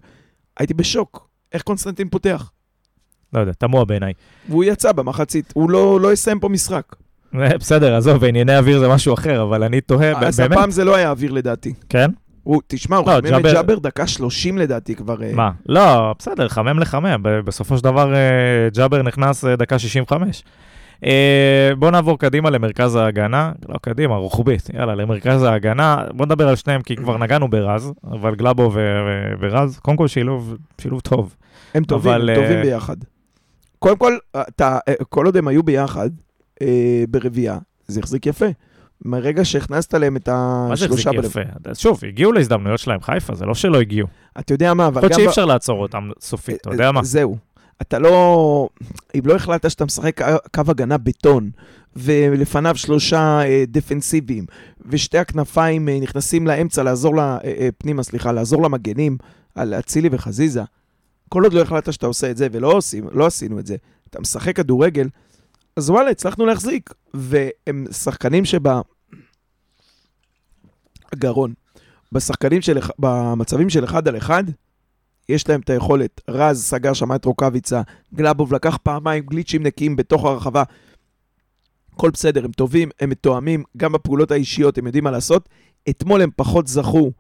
הייתי בשוק. איך קונסטנטין פותח? לא יודע, תמוה בעיניי. והוא יצא במחצית, הוא לא, לא יסיים פה משחק. אה, בסדר, עזוב, בענייני אוויר זה משהו אחר, אבל אני תוהה, אז באמת, הפעם זה לא היה אוויר לדעתי. כן? הוא, תשמע, הוא לא, חמם את ג'אבר- ג'אבר דקה 30 לדעתי כבר. אה, מה? לא, בסדר, חמם לחמם. בסופו של דבר אה, ג'אבר נכנס אה, דקה 65. אה, בואו נעבור קדימה למרכז ההגנה, לא קדימה, רוחבית, יאללה, למרכז ההגנה. בואו נדבר על שניהם, כי כבר נגענו ברז, אבל גלאבו ורז, קודם כל שילוב, שילוב טוב. הם טובים, אבל, הם טובים אה, ביחד. קודם כל, אתה, אה, כל עוד הם היו ביחד אה, ברביעייה, זה החזיק יפה. מרגע שהכנסת להם את מה זה השלושה החזיק. יפה? שוב, הגיעו להזדמנויות שלהם חיפה, זה לא שלא הגיעו. אתה יודע מה, אבל יכול גם... שאי ב- אפשר לעצור אותם סופית, אתה יודע אה, מה? זהו. אתה לא... אם לא החלטת שאתה משחק קו- הגנה בטון, ולפניו שלושה אה, דפנסיביים, ושתי הכנפיים נכנסים לאמצע, לעזור ל... אה, פנימה, סליחה, לעזור למגנים, על אצילי וחזיזה, כל עוד לא החלטת שאתה עושה את זה, ולא עושים, לא עשינו את זה, אתה משחק כדורגל, אז וואלה, הצלחנו להחזיק. והם שחקנים שבה... גרון. בשחקנים של... במצבים של אחד על אחד, יש להם את היכולת. רז סגר שם את רוקאביצה, גלאבוב לקח פעמיים גליצ'ים נקיים בתוך הרחבה. הכל בסדר, הם טובים, הם מתואמים, גם בפעולות האישיות הם יודעים מה לעשות. אתמול הם פחות זכו,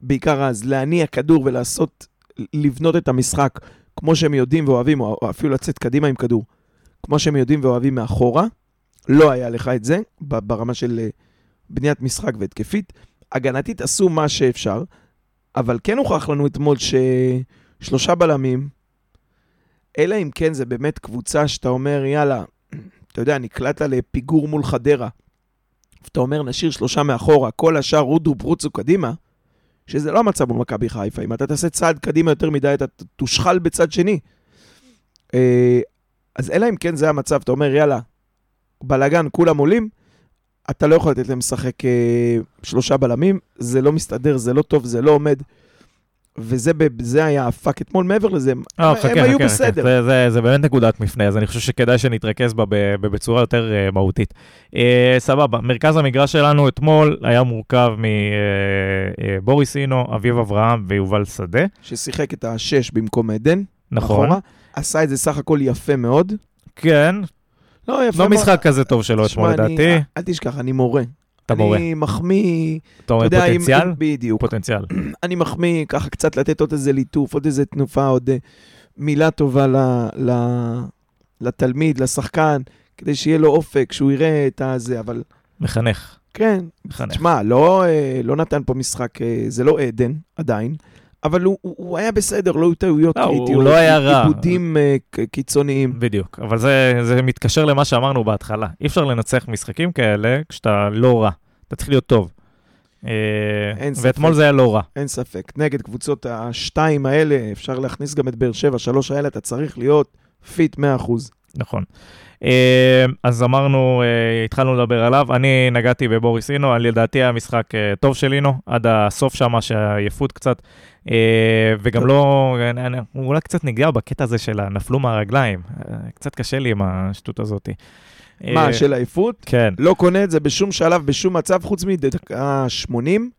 בעיקר אז, להניע כדור ולעשות, לבנות את המשחק כמו שהם יודעים ואוהבים, או אפילו לצאת קדימה עם כדור, כמו שהם יודעים ואוהבים מאחורה. לא היה לך את זה ברמה של אה, בניית משחק והתקפית. הגנתית עשו מה שאפשר, אבל כן הוכח לנו אתמול ששלושה בלמים, אלא אם כן זה באמת קבוצה שאתה אומר, יאללה, אתה יודע, נקלעת לפיגור מול חדרה, ואתה אומר, נשאיר שלושה מאחורה, כל השאר רודו פרוצו קדימה, שזה לא המצב מול מכבי חיפה. אם אתה תעשה צעד קדימה יותר מדי, אתה תושחל בצד שני. אה, אז אלא אם כן זה המצב, אתה אומר, יאללה, בלאגן, כולם עולים, אתה לא יכול לתת להם לשחק אה, שלושה בלמים, זה לא מסתדר, זה לא טוב, זה לא עומד. וזה היה הפאק אתמול, מעבר לזה, הם, אה, הם חכה, היו חכה, בסדר. חכה. זה- זה- זה באמת נקודת מפנה, אז אני חושב שכדאי שנתרכז בה בצורה יותר אה, מהותית. אה, סבבה, מרכז המגרש שלנו אתמול היה מורכב מבוריס אינו, אביב אברהם ויובל שדה. ששיחק את השש במקום עדן, נכון. אחורה. עשה את זה סך הכל יפה מאוד. כן, לא, יפה לא מאוד. משחק כזה טוב שלו אתמול לדעתי. אל תשכח, אני מורה. אתה מורה. אני מחמיא, אתה אומר אם- פוטנציאל? בדיוק. פוטנציאל. אני מחמיא ככה קצת לתת עוד איזה ליטוף, עוד איזה תנופה, עוד אה, מילה טובה ל, ל, לתלמיד, לשחקן, כדי שיהיה לו אופק, שהוא יראה את הזה, אבל מחנך. כן, מחנך. תשמע, לא, אה, לא נתן פה משחק, אה, זה לא עדן עדיין, אבל הוא, הוא, היה בסדר, לא היו טעויות לא, קריטיות, הוא לא היה רע. עיבודים קיצוניים. בדיוק, אבל זה, זה מתקשר למה שאמרנו בהתחלה. אי אפשר לנצח משחקים כאלה כשאתה לא רע. אתה צריך להיות טוב. אה, אין ספק. ואתמול זה היה לא רע. אין ספק. נגד קבוצות השתיים האלה, אפשר להכניס גם את באר שבע, שלוש האלה, אתה צריך להיות fit 100%. נכון. אה, אז אמרנו, אה, התחלנו לדבר עליו, אני נגעתי בבוריס אינו, לדעתי היה משחק טוב של אינו, עד הסוף שם, שהעייפות קצת, וגם. לא, הוא אולי קצת נגע בקטע הזה של הנפלו מהרגליים, קצת קשה לי עם השטות הזאת. אה, מה, של עייפות? כן. לא קונה את זה בשום שלב, בשום מצב, חוץ מדקה 80.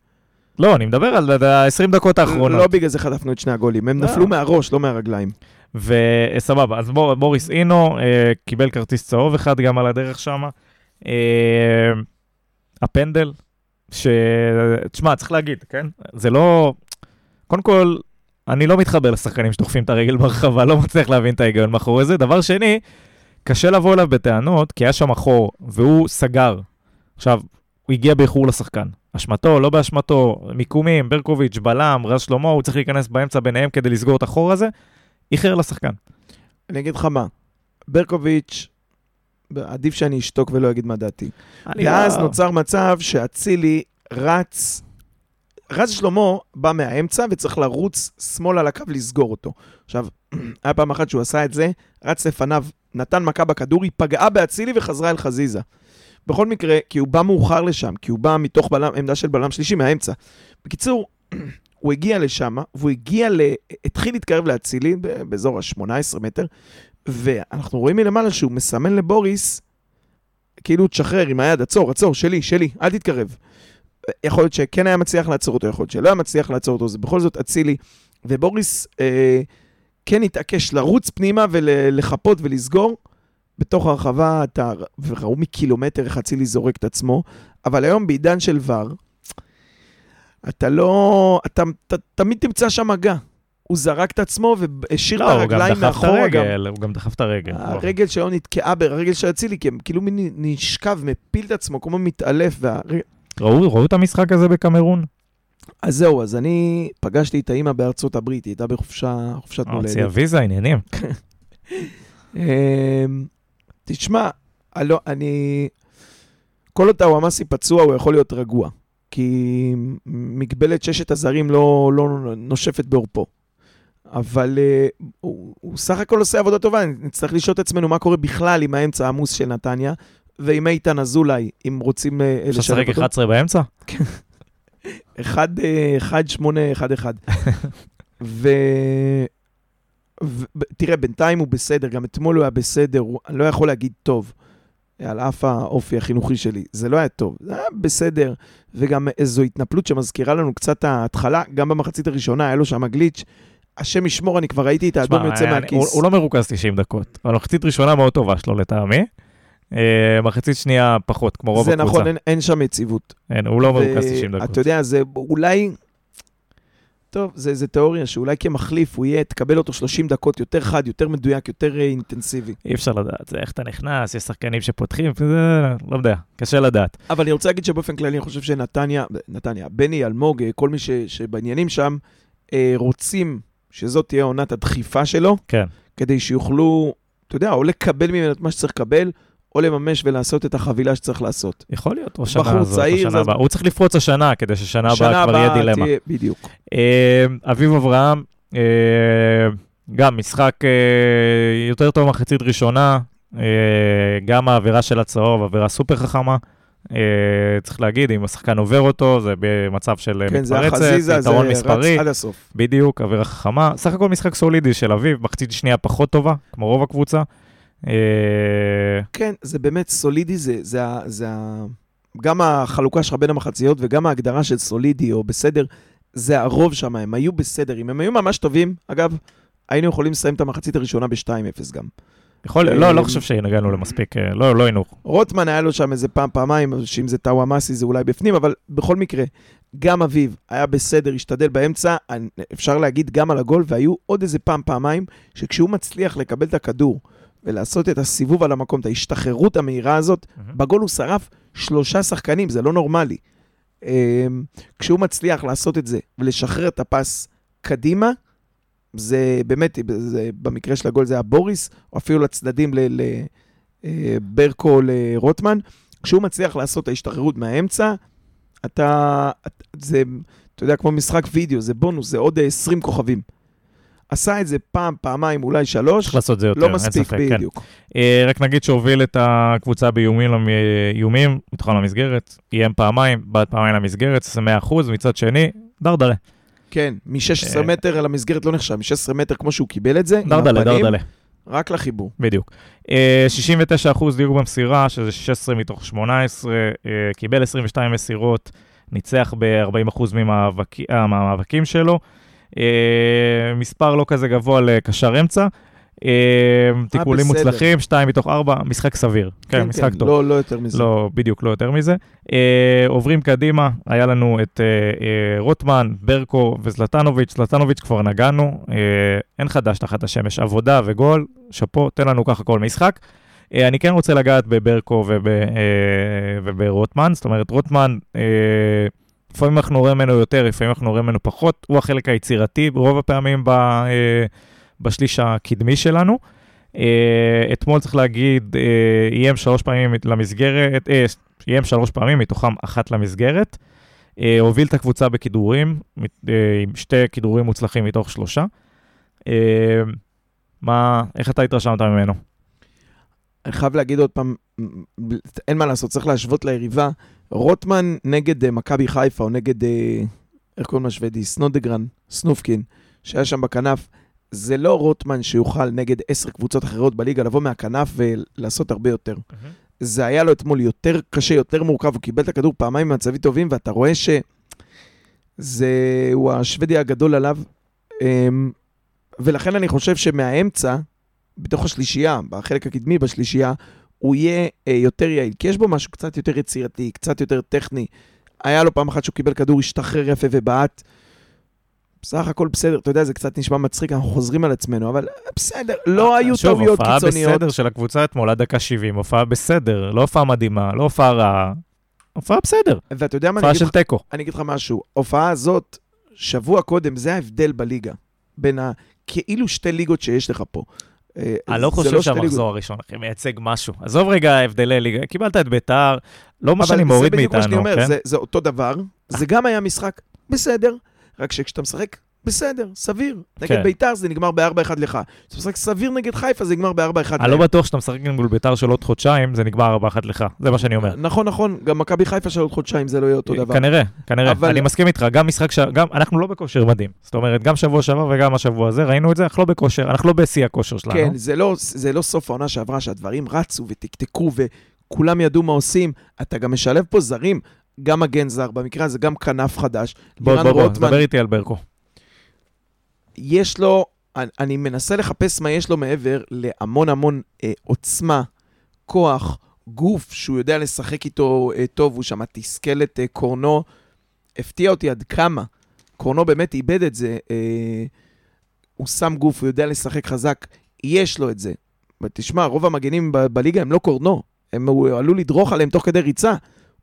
לא, אני מדבר על ה-20 דקות האחרונות. לא בגלל זה חטפנו את שני הגולים, הם לא. נפלו מהראש, לא מהרגליים. וסבבה, אז בור, בוריס אינו אה, קיבל כרטיס צהוב אחד גם על הדרך שם. אה, הפנדל, ש... תשמע, צריך להגיד, כן? זה לא... קודם כל, אני לא מתחבר לשחקנים שדוחפים את הרגל ברחבה, לא מצליח להבין את ההיגיון מאחורי זה. דבר שני, קשה לבוא אליו בטענות, כי היה שם חור, והוא סגר. עכשיו, הוא הגיע באיחור לשחקן. אשמתו, לא באשמתו, מיקומים, ברקוביץ', בלם, רז שלמה, הוא צריך להיכנס באמצע ביניהם כדי לסגור את החור הזה. איחר לשחקן. אני אגיד לך מה, ברקוביץ', עדיף שאני אשתוק ולא אגיד מה דעתי. ואז לא- נוצר מצב שאצילי רץ רז שלמה בא מהאמצע וצריך לרוץ שמאלה לקו לסגור אותו. עכשיו, היה פעם אחת שהוא עשה את זה, רץ לפניו, נתן מכה בכדור, היא פגעה באצילי וחזרה אל חזיזה. בכל מקרה, כי הוא בא מאוחר לשם, כי הוא בא מתוך בלם, עמדה של בלם שלישי מהאמצע. בקיצור, הוא הגיע לשם, והוא הגיע ל... התחיל להתקרב לאצילי באזור ה-18 מטר, ואנחנו רואים מלמעלה שהוא מסמן לבוריס, כאילו תשחרר עם היד, עצור, עצור, שלי, שלי, אל תתקרב. יכול להיות שכן היה מצליח לעצור אותו, יכול להיות שלא היה מצליח לעצור אותו, זה בכל זאת אצילי. ובוריס אה, כן התעקש לרוץ פנימה ולחפות ולסגור. בתוך הרחבה, אתה, וראו מקילומטר איך אצילי זורק את עצמו, אבל היום בעידן של ור, אתה לא, אתה, אתה תמיד תמצא שם מגע. הוא זרק את עצמו והשאיר לא, את הרגליים מאחורה גם. הוא גם דחף את הרגל. הרגל שלו נתקעה ברגל של אצילי, כי כאילו מין נשכב, מפיל את עצמו, כמו מתעלף. והרגל... ראו, ראו את המשחק הזה בקמרון? אז זהו, אז אני פגשתי את האימא בארצות הברית, היא הייתה בחופשה, חופשת מולדת. הוציאה ויזה, עניינים. אמ, תשמע, אני... כל עוד טאוואמאסי פצוע, הוא יכול להיות רגוע. כי מגבלת ששת הזרים לא, לא נושפת בעורפו. אבל uh, הוא, הוא סך הכל עושה עבודה טובה, נצטרך לשאול את עצמנו מה קורה בכלל עם האמצע העמוס של נתניה, ועם איתן אזולאי, אם רוצים uh, אותו. אפשר לשחק 11 באמצע? 1, 1, 8, 1, 1. ותראה, בינתיים הוא בסדר, גם אתמול הוא היה בסדר, הוא, אני לא יכול להגיד טוב. על אף האופי החינוכי שלי. זה לא היה טוב, זה היה בסדר, וגם איזו התנפלות שמזכירה לנו קצת ההתחלה, גם במחצית הראשונה היה לו שם גליץ'. השם ישמור, אני כבר ראיתי את האדום יוצא מהכיס. הוא, הוא לא מרוכז 90 דקות, אבל מחצית ראשונה מאוד טובה שלו לטעמי. אה, מחצית שנייה פחות, כמו רוב הקבוצה. זה נכון, אין, אין שם יציבות. אין, הוא לא מרוכז 90 דקות. אתה יודע, זה אולי טוב, זה, זה תיאוריה שאולי כמחליף הוא יהיה, תקבל אותו 30 דקות יותר חד, יותר מדויק, יותר אה, אינטנסיבי. אי אפשר לדעת, זה איך אתה נכנס, יש שחקנים שפותחים, זה, לא יודע, קשה לדעת. אבל אני רוצה להגיד שבאופן כללי, אני חושב שנתניה, נתניה, בני, אלמוג, אה, כל מי ש, שבעניינים שם, אה, רוצים שזאת תהיה עונת הדחיפה שלו, כן. כדי שיוכלו, אתה יודע, או לקבל ממנו את מה שצריך לקבל, או לממש ולעשות את החבילה שצריך לעשות. יכול להיות, או שנה הזאת, או שנה הבאה. הוא צריך לפרוץ השנה, כדי ששנה הבאה כבר יהיה דילמה. תהיה, בדיוק. אה, אביב אברהם, אה, גם משחק אה, יותר טוב מחצית ראשונה, גם האווירה של הצהוב, אווירה סופר חכמה. צריך להגיד, אם השחקן עובר אותו, זה במצב של כן, מתפרצת, זה החזיזה, זה רץ עד הסוף. בדיוק, אווירה חכמה. סך הכל משחק סולידי של אביב, מחצית שנייה פחות טובה, כמו רוב הקבוצה. אה, כן, זה באמת סולידי, זה, זה, זה, גם החלוקה שלך בין המחציות וגם ההגדרה של סולידי או בסדר, זה הרוב שם, הם היו בסדר. אם הם היו ממש טובים, אגב, היינו יכולים לסיים את המחצית הראשונה ב-2-0 גם. יכול, לא, לא חושב שהגענו למספיק, אה, לא, לא היינו. רוטמן היה לו שם איזה פעם, פעמיים, שאם זה טאוואמאסי זה אולי בפנים, אבל בכל מקרה, גם אביב היה בסדר, השתדל באמצע, אפשר להגיד גם על הגול, והיו עוד איזה פעם, פעמיים, שכשהוא מצליח לקבל את הכדור, ולעשות את הסיבוב על המקום, את ההשתחררות המהירה הזאת. Mm-hmm. בגול הוא שרף שלושה שחקנים, זה לא נורמלי. Um, כשהוא מצליח לעשות את זה ולשחרר את הפס קדימה, זה באמת, זה, במקרה של הגול זה הבוריס, או אפילו לצדדים לברקו או לרוטמן. כשהוא מצליח לעשות את ההשתחררות מהאמצע, אתה, זה, אתה יודע, כמו משחק וידאו, זה בונוס, זה עוד 20 כוכבים. עשה את זה פעם, פעמיים, אולי שלוש. צריך לעשות את זה יותר, לא מספיק, ספק, בדיוק. כן. אה, רק נגיד שהוביל את הקבוצה באיומים, איומים, מתוכן למסגרת, איים פעמיים, בעד פעמיים למסגרת, זה 100%, מצד שני, דרדלה. כן, מ-16 אה... מטר על המסגרת לא נחשב, מ-16 מטר כמו שהוא קיבל את זה, דרדלה, דרדלה. רק לחיבור. בדיוק. אה, 69% דיוק במסירה, שזה 16 מתוך 18, אה, קיבל 22 מסירות, ניצח ב-40% מהמאבקים שלו. אה, מספר לא כזה גבוה לקשר אמצע. אה, תיקולים מוצלחים, 2 מתוך 4, משחק סביר. כן, כן משחק כן, טוב. לא, לא יותר מזה. לא, בדיוק, לא יותר מזה. אה, עוברים קדימה, היה לנו את רוטמן, ברקו וזלטנוביץ'. זלטנוביץ' כבר נגענו, אין חדש תחת השמש, עבודה וגול, שאפו, תן לנו ככה כל משחק. אני כן רוצה לגעת בברקו וברוטמן, זאת אומרת, רוטמן... לפעמים אנחנו רואים ממנו יותר, לפעמים אנחנו רואים ממנו פחות, הוא החלק היצירתי ברוב הפעמים ב, אה, בשליש הקדמי שלנו. אה, אתמול צריך להגיד, אה, איים שלוש פעמים למסגרת, איים שלוש פעמים, מתוכם אחת למסגרת. אה, הוביל את הקבוצה בכידורים, אה, עם שתי כידורים מוצלחים מתוך שלושה. אה, מה, איך אתה התרשמת ממנו? אני חייב להגיד עוד פעם, אין מה לעשות, צריך להשוות ליריבה. רוטמן נגד אה, מכבי חיפה, או נגד, אה, איך קוראים לשוודי? סנודגרן, סנופקין, שהיה שם בכנף. זה לא רוטמן שיוכל נגד עשר קבוצות אחרות בליגה לבוא מהכנף ולעשות הרבה יותר. זה היה לו אתמול יותר קשה, יותר מורכב, הוא קיבל את הכדור פעמיים במצבים טובים, ואתה רואה שזה, הוא השוודי הגדול עליו. אמ, ולכן אני חושב שמהאמצע, בתוך השלישייה, בחלק הקדמי בשלישייה, הוא יהיה אה, יותר יעיל, כי יש בו משהו קצת יותר יצירתי, קצת יותר טכני. היה לו פעם אחת שהוא קיבל כדור, השתחרר יפה ובעט. בסך הכל בסדר, אתה יודע, זה קצת נשמע מצחיק, אנחנו חוזרים על עצמנו, אבל בסדר, לא היו טעויות קיצוניות. שוב, הופעה בסדר של הקבוצה אתמול עד דקה 70, הופעה בסדר, לא הופעה מדהימה, לא הופעה רעה, הופעה בסדר, ואתה יודע מה, אני הופעה אגיד של לך- תיקו. אני אגיד לך משהו, ההופעה הזאת, שבוע קודם, זה ההבדל בליגה. בין ה... כאילו שתי ליגות שיש לך פה. אה, אני לא חושב שתי שהמחזור הראשון, אחי, מייצג משהו. עזוב רגע הבדלי ליגה, קיבלת את ביתר, לא מה אבל שאני מוריד זה בדיוק מה שאני מאיתנו, אומר, כן? זה אותו דבר, זה גם היה משחק בסדר, רק שכשאתה משחק בסדר, סביר. נגד כן. ביתר זה נגמר ב-4-1 לך. כשאתה משחק סביר נגד חיפה זה נגמר ב-4-1 אני לא בטוח שאתה משחק מול ביתר של עוד חודשיים, זה נגמר 4-1 לך, זה מה שאני אומר. נכון, נכון, גם מכבי חיפה של עוד חודשיים זה לא יהיה אותו דבר. כנראה, כנראה. אבל- אני מסכים איתך, גם משחק, ש... גם אנחנו לא בכושר מדהים. זאת אומרת, גם שבוע שעבר וגם השבוע הזה, ראינו את זה, אנחנו לא בכושר, אנחנו לא בשיא הכושר שלנו. כן, זה לא, זה לא סוף העונה שעברה, שהדברים רצו ותקתקו וכולם ידעו מה עושים. אתה גם משלב פה זרים, גם מגן זר, במקרה הזה גם כנף חדש. בוא, בוא, בוא, דבר איתי על ברקו. יש לו, אני, אני מנסה לחפש מה יש לו מעבר להמון המון אה, עוצמה, כוח, גוף שהוא יודע לשחק איתו אה, טוב, הוא שם תסכל את אה, קורנו. הפתיע אותי עד כמה. קורנו באמת איבד את זה. אה, הוא שם גוף, הוא יודע לשחק חזק, יש לו את זה. ותשמע, רוב המגנים ב- בליגה הם לא קורנו, הם, הוא עלול לדרוך עליהם תוך כדי ריצה.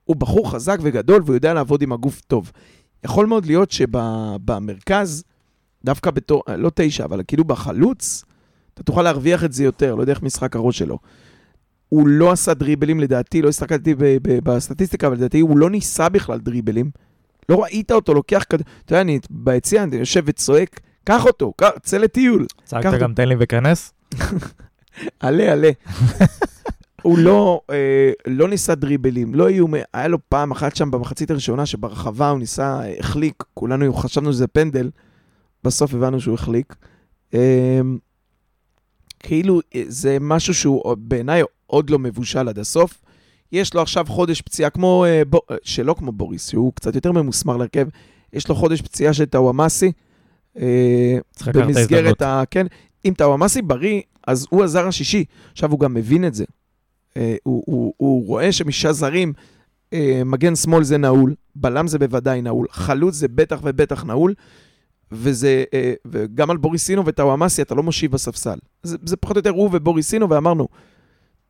הוא בחור חזק וגדול והוא יודע לעבוד עם הגוף טוב. יכול מאוד להיות שבמרכז, דווקא בתור, לא תשע, אבל כאילו בחלוץ, אתה תוכל להרוויח את זה יותר, לא יודע איך משחק הראש שלו. הוא לא עשה דריבלים לדעתי, לא הסתכלתי ב- ב- בסטטיסטיקה, אבל לדעתי הוא לא ניסה בכלל דריבלים. לא ראית אותו לוקח כדור, אתה יודע, אני ביציע, אני יושב וצועק, קח אותו, קח, צא לטיול, צעקת גם תן לי וכנס? עלה, עלה. הוא לא, אה, לא ניסה דריבלים, לא איום, היה לו פעם אחת שם במחצית הראשונה שברחבה הוא ניסה, אה, החליק, כולנו חשבנו שזה פנדל, בסוף הבנו שהוא החליק. אה, כאילו, אה, זה משהו שהוא בעיניי עוד לא מבושל עד הסוף. יש לו עכשיו חודש פציעה כמו, אה, ב... שלא כמו בוריס, שהוא קצת יותר ממוסמר להרכב, יש לו חודש פציעה של טאוואמאסי. אה. במסגרת ה... כן, אם טאוואמאסי בריא, אז הוא הזר השישי. עכשיו, הוא גם מבין את זה. אה, הוא, הוא, הוא רואה שמשעה זרים, אה, מגן שמאל זה נעול, בלם זה בוודאי נעול, חלוץ זה בטח ובטח נעול, וזה, אה, וגם על בוריסינו וטאוואמאסי אתה לא מושיב בספסל. זה, זה פחות או יותר הוא ובוריסינו, ואמרנו,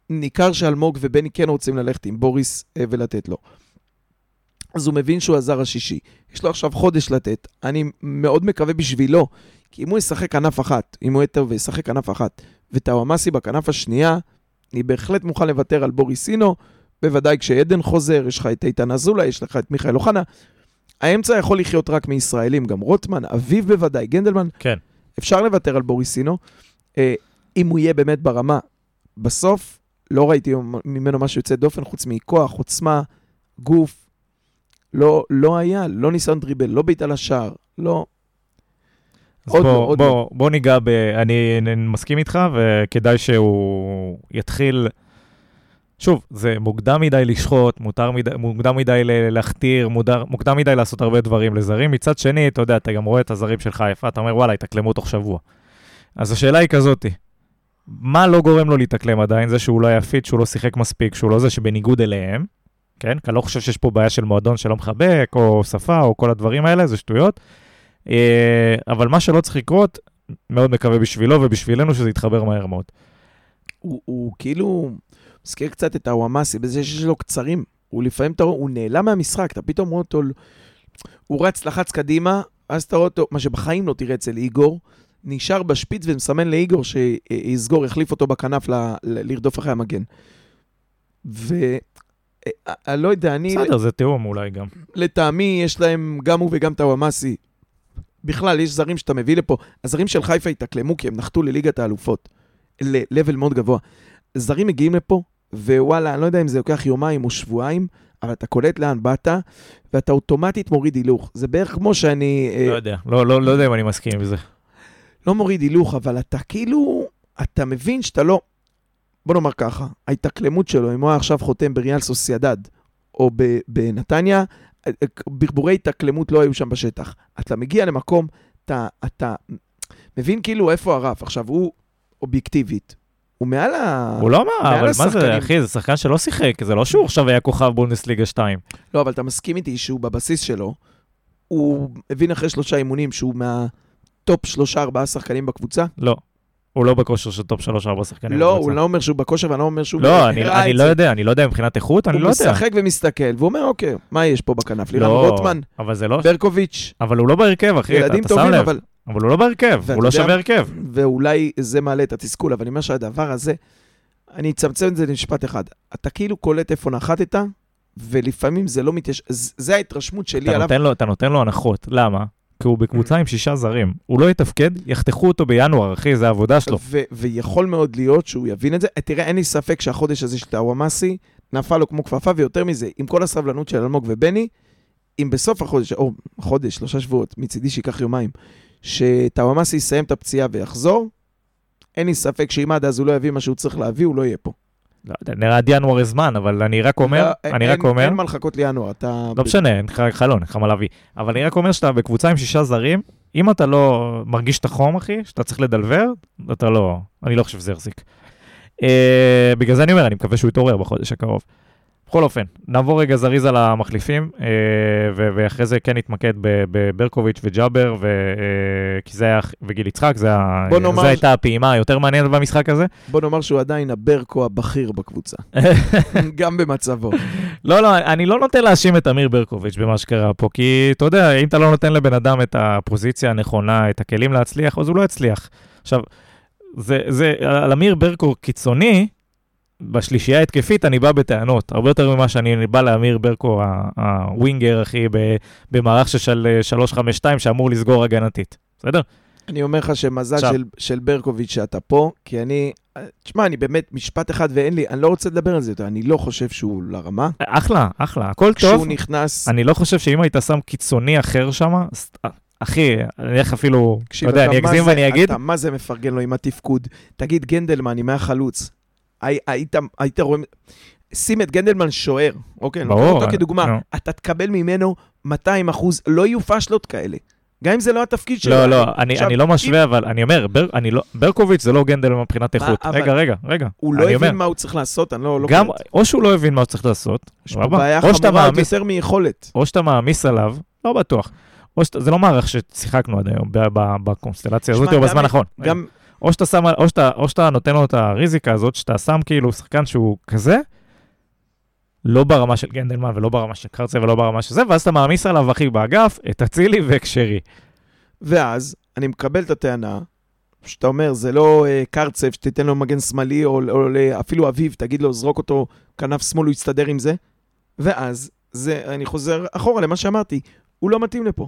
ניכר שאלמוג ובני כן רוצים ללכת עם בוריס אה, ולתת לו. אז הוא מבין שהוא הזר השישי. יש לו עכשיו חודש לתת. אני מאוד מקווה בשבילו, כי אם הוא ישחק ענף אחת, אם הוא יהיה וישחק ענף אחת, וטאוואמאסי בכנף השנייה, אני בהחלט מוכן לוותר על בוריסינו, בוודאי כשעדן חוזר, יש לך את איתן אזולאי, יש לך את מיכאל אוחנה. האמצע יכול לחיות רק מישראלים, גם רוטמן, אביב בוודאי, גנדלמן. כן. אפשר לוותר על בוריסינו, אה, אם הוא יהיה באמת ברמה. בסוף, לא ראיתי ממנו משהו יוצא דופן, חוץ מכוח, עוצמה, גוף. לא, לא היה, לא ניסיון דריבל, לא בעיטה לשער, לא. אז עוד בוא, לא, עוד בוא, לא. בוא ניגע ב... אני אני מסכים איתך, וכדאי שהוא יתחיל... שוב, זה מוקדם מדי לשחוט, מותר מדי, מוקדם מדי להכתיר, מודר, מוקדם מדי לעשות הרבה דברים לזרים. מצד שני, אתה יודע, אתה גם רואה את הזרים שלך יפה, אתה אומר, וואלה, התאקלמו תוך שבוע. אז השאלה היא כזאתי, מה לא גורם לו להתאקלם עדיין? זה שהוא לא היה שהוא לא שיחק מספיק, שהוא לא זה שבניגוד אליהם, כן? כי אני לא חושב שיש פה בעיה של מועדון שלא מחבק, או שפה, או כל הדברים האלה, זה שטויות. אה, אבל מה שלא צריך לקרות, מאוד מקווה בשבילו ובשבילנו שזה יתחבר מהר מאוד. הוא, הוא כאילו מזכיר קצת את הוואמאסי בזה שיש לו קצרים. הוא לפעמים, אתה רואה, הוא נעלם מהמשחק, אתה פתאום רואה אותו, הוא רץ, לחץ קדימה, אז אתה רואה אותו, מה שבחיים לא תראה אצל איגור, נשאר בשפיץ ומסמן לאיגור שיסגור, יחליף אותו בכנף ל, ל, לרדוף אחרי המגן. אה, אני לא יודע, אני, בסדר, זה תיאום אולי גם. לטעמי, יש להם גם הוא וגם טאוואמאסי. בכלל, יש זרים שאתה מביא לפה, הזרים של חיפה התאקלמו כי הם נחתו לליגת האלופות, ל-level מאוד גבוה. זרים מגיעים לפה, ווואלה, אני לא יודע אם זה לוקח יומיים או שבועיים, אבל אתה קולט לאן באת, ואתה אוטומטית מוריד הילוך. זה בערך כמו שאני... אה, לא יודע, לא- לא לא יודע אם אני מסכים עם זה. לא מוריד הילוך, אבל אתה כאילו, אתה מבין שאתה לא... בוא נאמר ככה, ההתאקלמות שלו, אם הוא היה עכשיו חותם בריאל סוסיידד או בנתניה, אה, ברבורי התאקלמות לא היו שם בשטח. אתה מגיע למקום, אתה, אתה מבין כאילו איפה הרף. עכשיו, הוא אובייקטיבית, הוא מעל ה... הוא לא אמר, אבל מה זה. אחי, זה שחקן שלא שיחק, זה לא שהוא עכשיו היה כוכב בונדסליגה 2. לא, אבל אתה מסכים איתי שהוא בבסיס שלו, הוא הבין אחרי שלושה אימונים שהוא מה top שלושה, ארבעה שחקנים בקבוצה? לא. הוא לא בכושר של top 3-4 שחקנים. לא. הוא לא אומר שהוא בכושר ואני לא אומר שהוא... לא, אני הראה אני לא. יודע, אני לא יודע מבחינת איכות, אני לא הוא יודע. משחק ומסתכל, והוא אומר, אוקיי, מה יש פה בכנף? לירן לא, רוטמן, אבל זה לא... ברקוביץ', אבל הוא לא בהרכב, אחי, אתה ילדים אתה שם טובים, לב. אבל... אבל הוא לא בהרכב, הוא לא שווה הרכב. ואולי זה מעלה את התסכול, אבל אני אומר שהדבר הזה, אני אצמצם את זה למשפט אחד. אתה כאילו קולט איפה נחתת, ולפעמים זה לא מתייש... ז- זה ההתרשמות שלי אתה עליו. נותן לו- אתה נותן לו הנחות, למה? כי הוא בקבוצה עם שישה זרים. הוא לא יתפקד, יחתכו אותו בינואר, אחי, זה העבודה שלו. ו- ויכול מאוד להיות שהוא יבין את זה. תראה, אין לי ספק שהחודש הזה של טאוואמאסי נפל לו כמו כפפה, ויותר מזה, עם כל הסבלנות של אלמוג ובני, אם בסוף החודש, או חודש, שלושה שבועות, מצידי שייקח יומיים, שטאוואמאסי יסיים את הפציעה ויחזור, אין לי ספק שאם עד אז הוא לא יביא מה שהוא צריך להביא, הוא לא יהיה פה. לא יודע, נראה עד ינואר יש זמן, אבל אני רק אומר, לא, אני אין- רק אומר, אין מה לחכות לינואר, אתה... לא משנה, אין לך חלון, אין לך מה להביא. אבל אני רק אומר שאתה בקבוצה עם שישה זרים, אם אתה לא מרגיש את החום, אחי, שאתה צריך לדלבר, אתה לא, אני לא חושב שזה יחזיק. אה, בגלל זה אני אומר, אני מקווה שהוא יתעורר בחודש הקרוב. בכל אופן, נעבור רגע זריז על המחליפים, אה, ו- ואחרי זה כן נתמקד בברקוביץ' וג'אבר, ו- אה, כי זה היה, וגיל יצחק, זה היה- בוא נאמר זו ש- הייתה הפעימה היותר מעניינת במשחק הזה. בוא נאמר שהוא עדיין הברקו הבכיר בקבוצה, גם במצבו. לא, לא, אני לא נוטה להאשים את אמיר ברקוביץ' במה שקרה פה, כי אתה יודע, אם אתה לא נותן לבן אדם את הפוזיציה הנכונה, את הכלים להצליח, אז הוא לא יצליח. עכשיו, זה, זה, על אמיר ברקו קיצוני, בשלישייה ההתקפית אני בא בטענות, הרבה יותר ממה שאני בא לאמיר ברקו, הווינגר, אחי, במערך של אה, 352 שאמור לסגור הגנתית, בסדר? אני אומר לך שמזל עכשיו. של, של ברקוביץ' שאתה פה, כי אני... תשמע, אני באמת, משפט אחד ואין לי, אני לא רוצה לדבר על זה יותר, אני לא חושב שהוא לרמה. אחלה, אחלה, הכל כשהוא טוב. נכנס, אני לא חושב שאם היית שם קיצוני אחר שם, אחי, אני אלך אפילו, אתה תקשיב, יודע, אני אגזים ואני אגיד, אתה מה זה מפרגן לו עם התפקוד? תגיד, גנדלמן, אם היה חלוץ, היית, היית רואה... שים את גנדלמן שוער, אוקיי? ברור, אותו כדוגמה. נו. אתה תקבל ממנו 200 אחוז, לא יהיו פאשלות כאלה. גם אם זה לא התפקיד שלו. לא, לא. אני, עכשיו, אני לא אם משווה, אבל אני אומר, בר, אני לא, ברקוביץ' זה לא גנדל מבחינת איכות. אבל- רגע, רגע, רגע. הוא לא אומר, הבין מה הוא צריך לעשות, אני לא... לא גם. או שהוא לא הבין מה הוא צריך לעשות, יש פה? בעיה חמורה עוד יותר מיכולת. או שאתה מעמיס עליו, לא בטוח. או שאתה, זה לא מערך ששיחקנו עד היום בקונסטלציה הזאת, או בזמן האחרון. גם או שאתה, שם, או, שאתה, או שאתה נותן לו את הריזיקה הזאת, שאתה שם כאילו שחקן שהוא כזה, לא ברמה של גנדלמן ולא ברמה של קרצה ולא ברמה של זה, ואז אתה מעמיס עליו, אחי, באגף, את אצילי והקשרי. ואז אני מקבל את הטענה, שאתה אומר, זה לא אה, קרצב, שתיתן לו מגן שמאלי, או, או או אפילו אביב, תגיד לו, זרוק אותו כנף שמאל, הוא יסתדר עם זה. ואז, זה, אני חוזר אחורה למה שאמרתי, הוא לא מתאים לפה.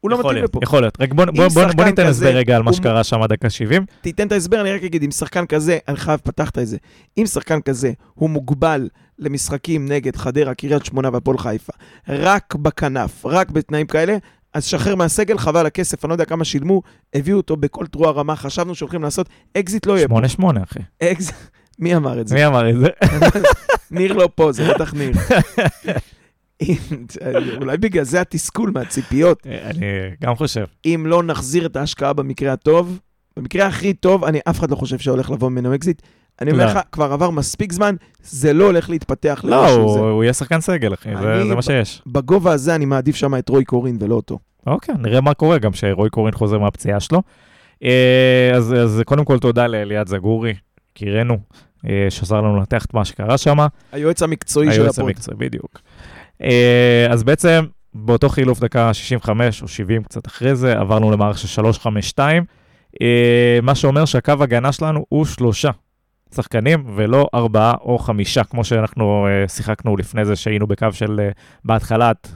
הוא לא מתאים להיות, לפה. יכול להיות. רק בוא, בוא, בוא, בוא ניתן הסבר רגע על מה שקרה שם עד דקה 70. תיתן את ההסבר, אני רק אגיד, אם שחקן כזה, אני חייב, פתחת את זה, אם שחקן כזה הוא מוגבל למשחקים נגד חדרה, קריית שמונה והפועל חיפה, רק בכנף, רק בתנאים כאלה, אז שחרר מהסגל, חבל הכסף, אני לא יודע כמה שילמו, הביאו אותו בכל תרועה רמה, חשבנו שהולכים לעשות, אקזיט לא יהיה פה. 8-8, אחי. אקזיט, מי אמר את זה? מי אמר את זה? ניר לא פה, זה בטח ניר. אולי בגלל זה התסכול מהציפיות. אני גם חושב. אם לא נחזיר את ההשקעה במקרה הטוב, במקרה הכי טוב, אני אף אחד לא חושב שהולך לבוא ממנו אקזיט. אני אומר לא. לך, כבר עבר מספיק זמן, זה לא הולך להתפתח לא, למשהו זה. הוא יהיה שחקן סגל, אחי, זה מה שיש. בגובה הזה אני מעדיף שם את רועי קורין ולא אותו. אוקיי, נראה מה קורה גם כשרועי קורין חוזר מהפציעה שלו. אה, אז קודם כל תודה לאליעד זגורי, יקירנו, אה, שעזר לנו לנתח את מה שקרה שם. היועץ המקצועי של היועץ הפוד. המקצועי, בדיוק. אה, אז בעצם, באותו חילוף דקה 65 או 70 קצת אחרי זה, עברנו למערך של 3-5-2, אה, מה שאומר שהקו הגנה שלנו הוא שלושה. שחקנים, ולא ארבעה או חמישה, כמו שאנחנו uh, שיחקנו לפני זה, שהיינו בקו של, בהתחלת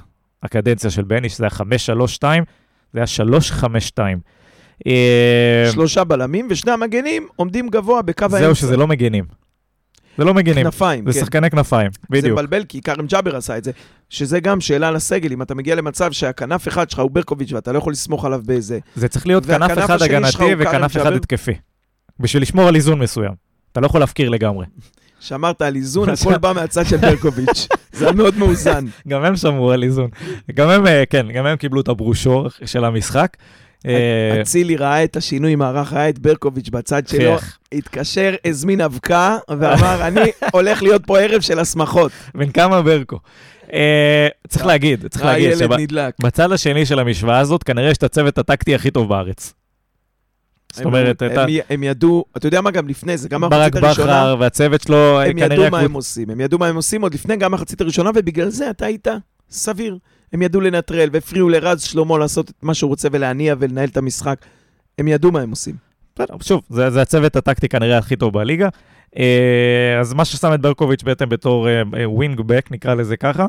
הקדנציה של בני, שזה היה 5-3-2, זה היה 3-5-2. אה, שלושה בלמים, ושני המגנים עומדים גבוה בקו האמצע. זהו, שזה לא מגנים. זה לא מגנים. כנפיים, זה כן. שחקני כנפיים, בדיוק. זה מבלבל, כי כרם ג'אבר עשה את זה, שזה גם שאלה לסגל, אם אתה מגיע למצב שהכנף אחד שלך הוא ברקוביץ' ואתה לא יכול לסמוך עליו באיזה... זה צריך להיות כנף אחד הגנתי וכנף אחד? התקפי. בשביל לשמור על איזון מסוים. אתה לא יכול להפקיר לגמרי. שאמרת על איזון, הכל בא מהצד של ברקוביץ'. זה היה מאוד מאוזן. גם הם שמרו על איזון. גם הם, אה, כן, גם הם קיבלו את הברושור של המשחק. אה, אצילי ראה את השינוי מערך, ראה את ברקוביץ' בצד שלו. התקשר, הזמין אבקה, ואמר, אני הולך להיות פה ערב של הסמכות. בן כמה ברקו. אה, צריך להגיד, צריך להגיד. שבצד השני של המשוואה הזאת, כנראה יש את הצוות הטקטי הכי טוב בארץ. זאת הם- אומרת, הם- הייתה- הם ידעו, אתה יודע מה, גם לפני זה, גם ברק במחצית הראשונה, בכר והצוות שלו, אה, הם כנראה... ידעו מה הם עושים. הם ידעו מה הם עושים עוד לפני גם המחצית הראשונה, ובגלל זה אתה היית סביר. הם ידעו לנטרל, והפריעו לרז שלמה לעשות את מה שהוא רוצה ולהניע ולנהל את המשחק. הם ידעו מה הם עושים. בסדר, שוב, זה, זה הצוות הטקטי כנראה הכי טוב בליגה. אה, אז מה ששם את ברקוביץ' בעצם בתור wing back, נקרא לזה ככה.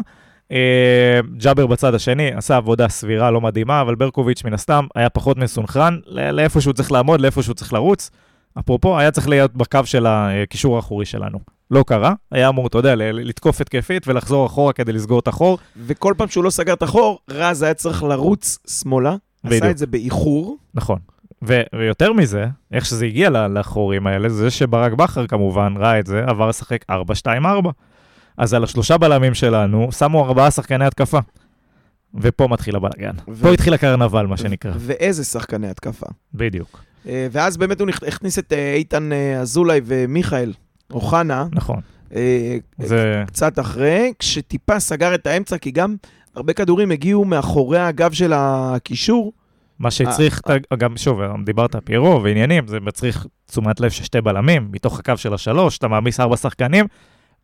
אה, ג'אבר בצד השני עשה עבודה סבירה, לא מדהימה, אבל ברקוביץ' מן הסתם היה פחות מסונכרן לאיפה שהוא צריך לעמוד, לאיפה שהוא צריך לרוץ. אפרופו, היה צריך להיות בקו של הקישור האחורי שלנו. לא קרה, היה אמור, אתה יודע, לתקוף התקפית ולחזור אחורה כדי לסגור את החור. וכל פעם שהוא לא סגר את החור, רז היה צריך לרוץ שמאלה. בדיוק. עשה את זה באיחור. נכון. ו- ויותר מזה, איך שזה הגיע לחורים האלה, זה שברק בכר כמובן ראה את זה, עבר לשחק 4-2-4. אז על השלושה בלמים שלנו, שמו ארבעה שחקני התקפה. ופה מתחיל הבלאגן. ו- פה התחיל הקרנבל, מה שנקרא. ואיזה שחקני התקפה. בדיוק. אה, ואז באמת הוא הכניס את אה, איתן אה, אזולאי ומיכאל אוחנה, נכון. אה, זה... קצת אחרי, כשטיפה סגר את האמצע, כי גם הרבה כדורים הגיעו מאחורי הגב של הקישור. מה שהצריך, אה, גם שוב, דיברת פיירו ועניינים, זה מצריך תשומת לב של שתי בלמים, מתוך הקו של השלוש, אתה מעמיס ארבע שחקנים,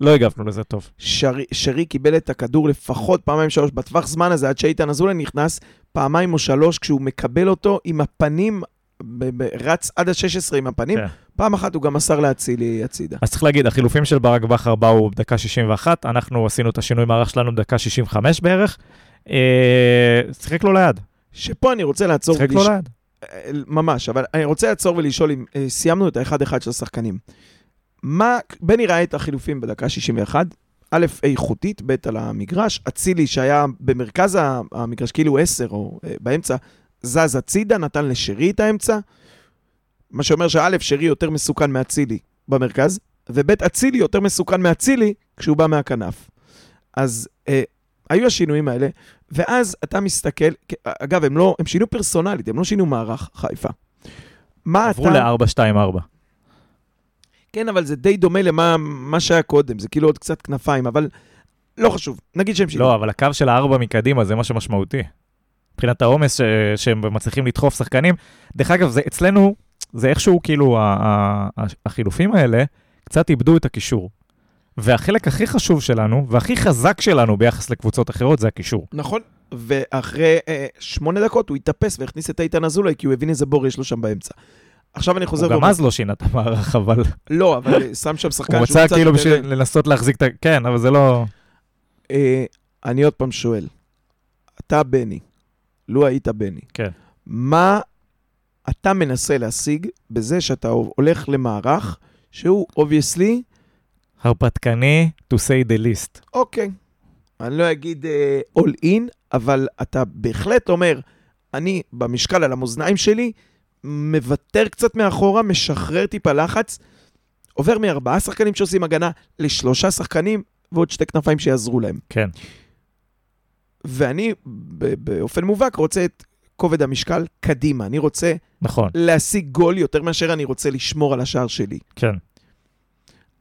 לא הגבנו לזה טוב. שרי, שרי קיבל את הכדור לפחות פעמיים שלוש בטווח זמן הזה, עד שאיתן אזולאי נכנס פעמיים או שלוש, כשהוא מקבל אותו עם הפנים, ב- ב- רץ עד ה-16 עם הפנים. כן. פעם אחת הוא גם מסר לאצילי הצידה. אז צריך להגיד, החילופים של ברק בכר באו בדקה 61, אנחנו עשינו את השינוי מערך שלנו בדקה 65 בערך. אה, שיחק לו ליד, שפה אני רוצה לעצור שיחק לו ליד. אה, ממש, אבל אני רוצה לעצור ולשאול אם אה, סיימנו את האחד-אחד של השחקנים. מה, בני ראה את החילופים בדקה 61, א', איכותית, ב', על המגרש, אצילי שהיה במרכז המגרש, כאילו 10 או באמצע, זז הצידה, נתן לשרי את האמצע, מה שאומר שא', שרי יותר מסוכן מאצילי במרכז, וב', אצילי יותר מסוכן מאצילי כשהוא בא מהכנף. אז אה, היו השינויים האלה, ואז אתה מסתכל, אגב, הם לא, הם שינו פרסונלית, הם לא שינו מערך חיפה. מה עברו אתה... ל-4-2-4. כן, אבל זה די דומה למה מה שהיה קודם, זה כאילו עוד קצת כנפיים, אבל לא חשוב, נגיד שהם שינו. לא, אבל הקו של הארבע מקדימה זה מה שמשמעותי. מבחינת העומס ש- שהם מצליחים לדחוף שחקנים. דרך אגב, זה אצלנו, זה איכשהו כאילו, החילופים האלה קצת איבדו את הקישור. והחלק הכי חשוב שלנו, והכי חזק שלנו ביחס לקבוצות אחרות, זה הקישור. נכון, ואחרי אה, שמונה דקות הוא התאפס והכניס את איתן אזולאי, כי הוא הבין איזה בור יש לו שם באמצע. עכשיו אני חוזר הוא גם אז לא שינה את המערך, אבל לא, אבל שם שם שחקן הוא שהוא רצה קצת כאילו יותר- בשביל לנסות להחזיק את ה... כן, אבל זה לא... אה, אני עוד פעם שואל, אתה בני, לו היית בני, כן. מה אתה מנסה להשיג בזה שאתה הולך למערך שהוא obviously, הרפתקני, to say the least. אוקיי, אני לא אגיד אה, all in, אבל אתה בהחלט אומר, אני במשקל על המאזניים שלי, מוותר קצת מאחורה, משחרר טיפה לחץ, עובר מארבעה שחקנים שעושים הגנה לשלושה שחקנים ועוד שתי כנפיים שיעזרו להם. כן. ואני באופן מובהק רוצה את כובד המשקל קדימה. אני רוצה נכון, להשיג גול יותר מאשר אני רוצה לשמור על השער שלי. כן.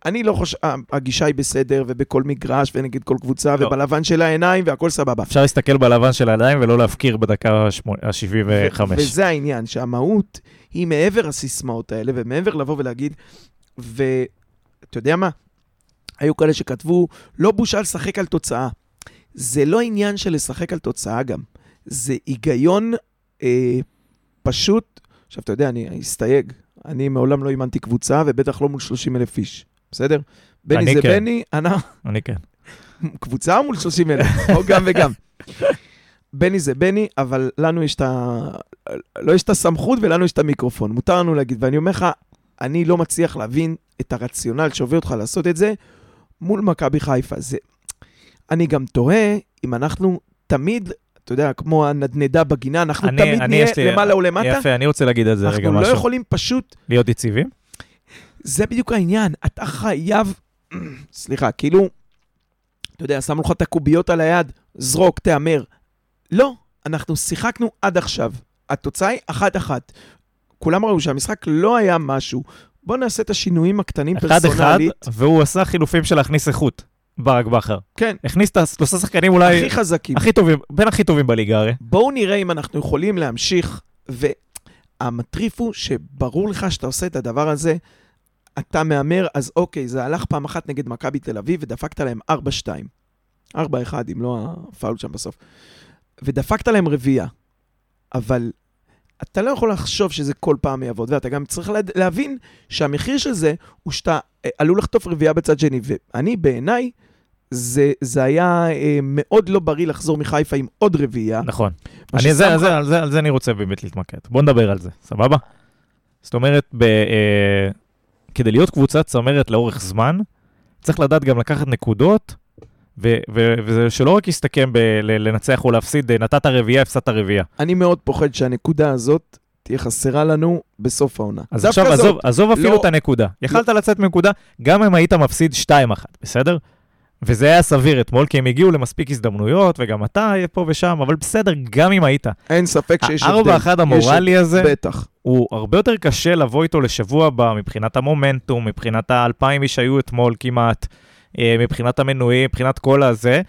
אני לא חושב, הגישה היא בסדר, ובכל מגרש ונגד כל קבוצה, לא. ובלבן של העיניים, והכל סבבה. אפשר להסתכל בלבן של הידיים ולא להפקיר בדקה ה-75. ו- וזה העניין, שהמהות היא מעבר הסיסמאות האלה, ומעבר לבוא ולהגיד, ואתה יודע מה? היו כאלה שכתבו, לא בושה לשחק על תוצאה. זה לא עניין של לשחק על תוצאה גם. זה היגיון אה, פשוט, עכשיו אתה יודע, אני אסתייג, אני מעולם לא אימנתי קבוצה, ובטח לא מול 30 אלף איש, בסדר? בני אני זה כן. בני, אנא, אני כן. קבוצה מול 30 אלף? או גם וגם. בני זה בני, אבל לנו יש את ה... לא יש את הסמכות ולנו יש את המיקרופון. מותר לנו להגיד, ואני אומר לך, אני לא מצליח להבין את הרציונל שהוביל אותך לעשות את זה מול מכבי חיפה. זה... אני גם תוהה אם אנחנו תמיד, אתה יודע, כמו הנדנדה בגינה, אנחנו אני- תמיד אני, נהיה לי- למעלה ולמטה. יפה, אני רוצה להגיד על זה רגע אנחנו לא משהו. יכולים פשוט להיות יציבים? זה בדיוק העניין, אתה חייב, סליחה, כאילו, אתה יודע, שמו לך את הקוביות על היד, זרוק, תהמר. לא, אנחנו שיחקנו עד עכשיו. התוצאה היא אחת-אחת. כולם ראו שהמשחק לא היה משהו. בואו נעשה את השינויים הקטנים אחד-אחד, פרסונלית. והוא עשה חילופים של להכניס איכות, ברק בכר. כן, הכניס את השלושה שחקנים אולי הכי חזקים. הכי טובים, בין הכי טובים בליגה הרי. בואו נראה אם אנחנו יכולים להמשיך, והמטריף הוא שברור לך שאתה עושה את הדבר הזה, אתה מהמר, אז אוקיי, זה הלך פעם אחת נגד מכבי תל אביב ודפקת להם 4-2. 4-1, אם לא הפאול שם בסוף. ודפקת להם רביעייה. אבל אתה לא יכול לחשוב שזה כל פעם יעבוד, ואתה גם צריך לה- להבין שהמחיר של זה הוא שאתה אה, עלול לחטוף רביעייה בצד שני. ואני, בעיניי, זה, זה היה אה, מאוד לא בריא לחזור מחיפה עם עוד רביעייה. נכון. אני, זה, זה, על, זה, על זה אני רוצה באמת להתמקד. בוא נדבר על זה, סבבה? זאת אומרת, ב, אה, כדי להיות קבוצת צמרת לאורך זמן, צריך לדעת גם לקחת נקודות, ו, ו, וזה שלא רק יסתכם בלנצח או להפסיד, אה, נתת רביעייה, הפסדת רביעייה. אני מאוד פוחד שהנקודה הזאת תהיה חסרה לנו בסוף העונה. אז עכשיו, זאת, עזוב, עזוב אפילו לא- את הנקודה. יכלת לצאת מנקודה, גם אם היית מפסיד 2-1, בסדר? וזה היה סביר אתמול, כי הם הגיעו למספיק הזדמנויות, וגם אתה פה ושם, אבל בסדר, גם אם היית. אין ספק שיש הבדל. הארבע אחד המורלי הזה, בטח. הוא הרבה יותר קשה לבוא איתו לשבוע הבא מבחינת המומנטום, מבחינת האלפיים איש שהיו אתמול כמעט, מבחינת המנויים, מבחינת כל הזה,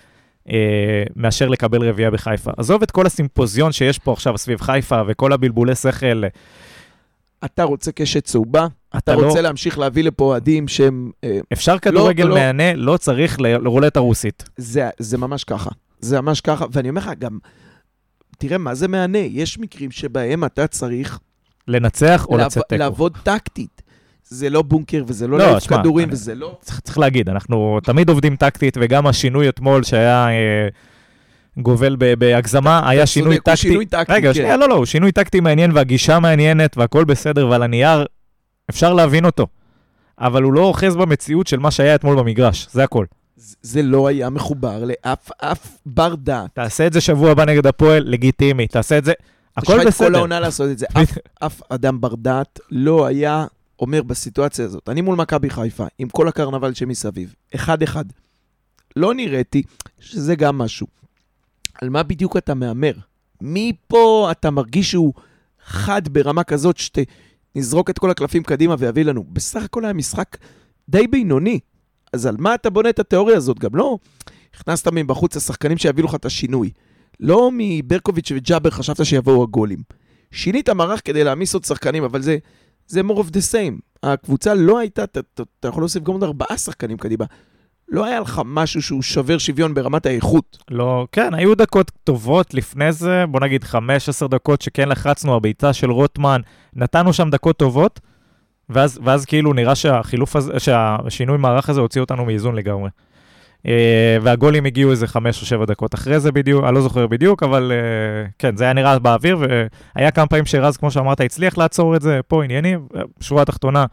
אה, מאשר לקבל רביעייה בחיפה. עזוב את כל הסימפוזיון שיש פה עכשיו סביב חיפה וכל הבלבולי שכל. אתה רוצה קשת צהובה, אתה אתה לא- רוצה להמשיך להביא לפה אוהדים שהם... אה, אפשר כדורגל לא. מהנה, לא צריך ל- לרולטה רוסית. זה, זה ממש ככה. זה ממש ככה, ואני אומר לך, גם... תראה, מה זה מהנה? יש מקרים שבהם אתה צריך לנצח או לצאת תיקו. לעבוד טקטית. זה לא בונקר וזה לא לא, להעיף כדורים אני- וזה לא... צריך, צריך להגיד, אנחנו תמיד עובדים טקטית, וגם השינוי אתמול שהיה אה, גובל בהגזמה, היה שינוי צודק, הוא טקטי. שינוי טקטי, רגע, כן. שנייה, לא, לא, הוא שינוי טקטי מעניין והגישה מעניינת והכל בסדר, ועל הנייר אפשר להבין אותו. אבל הוא לא אוחז במציאות של מה שהיה אתמול במגרש, זה הכל. זה- לא היה מחובר לאף אף בר דעת. תעשה את זה שבוע הבא נגד הפועל, לגיטימי, תעשה את זה, יש הכל לך את כל בסדר. העונה לעשות את זה. אף אדם בר דעת לא היה אומר בסיטואציה הזאת, אני מול מכבי חיפה, עם כל הקרנבל שמסביב, אחד-אחד. לא נראיתי, שזה גם משהו. על מה בדיוק אתה מהמר? מפה אתה מרגיש שהוא חד ברמה כזאת שנזרוק את כל הקלפים קדימה ויביא לנו. בסך הכל היה משחק די בינוני. אז על מה אתה בונה את התיאוריה הזאת? גם לא הכנסת מבחוץ השחקנים שיביאו לך את השינוי. לא מברקוביץ' וג'אבר חשבת שיבואו הגולים. שינית מערך כדי להעמיס עוד שחקנים, אבל זה, זה more of the same. הקבוצה לא הייתה, אתה, אתה, אתה יכול להוסיף גם עוד ארבעה שחקנים קדימה. לא היה לך משהו שהוא שובר שוויון ברמת האיכות. לא, כן, היו דקות טובות לפני זה, בוא נגיד 15 דקות שכן לחצנו, הבעיטה של רוטמן, נתנו שם דקות טובות, ואז, ואז כאילו נראה שהחילוף הזה, שהשינוי מערך הזה הוציא אותנו מאיזון לגמרי. Uh, והגולים הגיעו איזה 5 או 7 דקות אחרי זה בדיוק, אני לא זוכר בדיוק, אבל uh, כן, זה היה נראה באוויר, והיה כמה פעמים שרז, כמו שאמרת, הצליח לעצור את זה, פה עניינים, שורה תחתונה,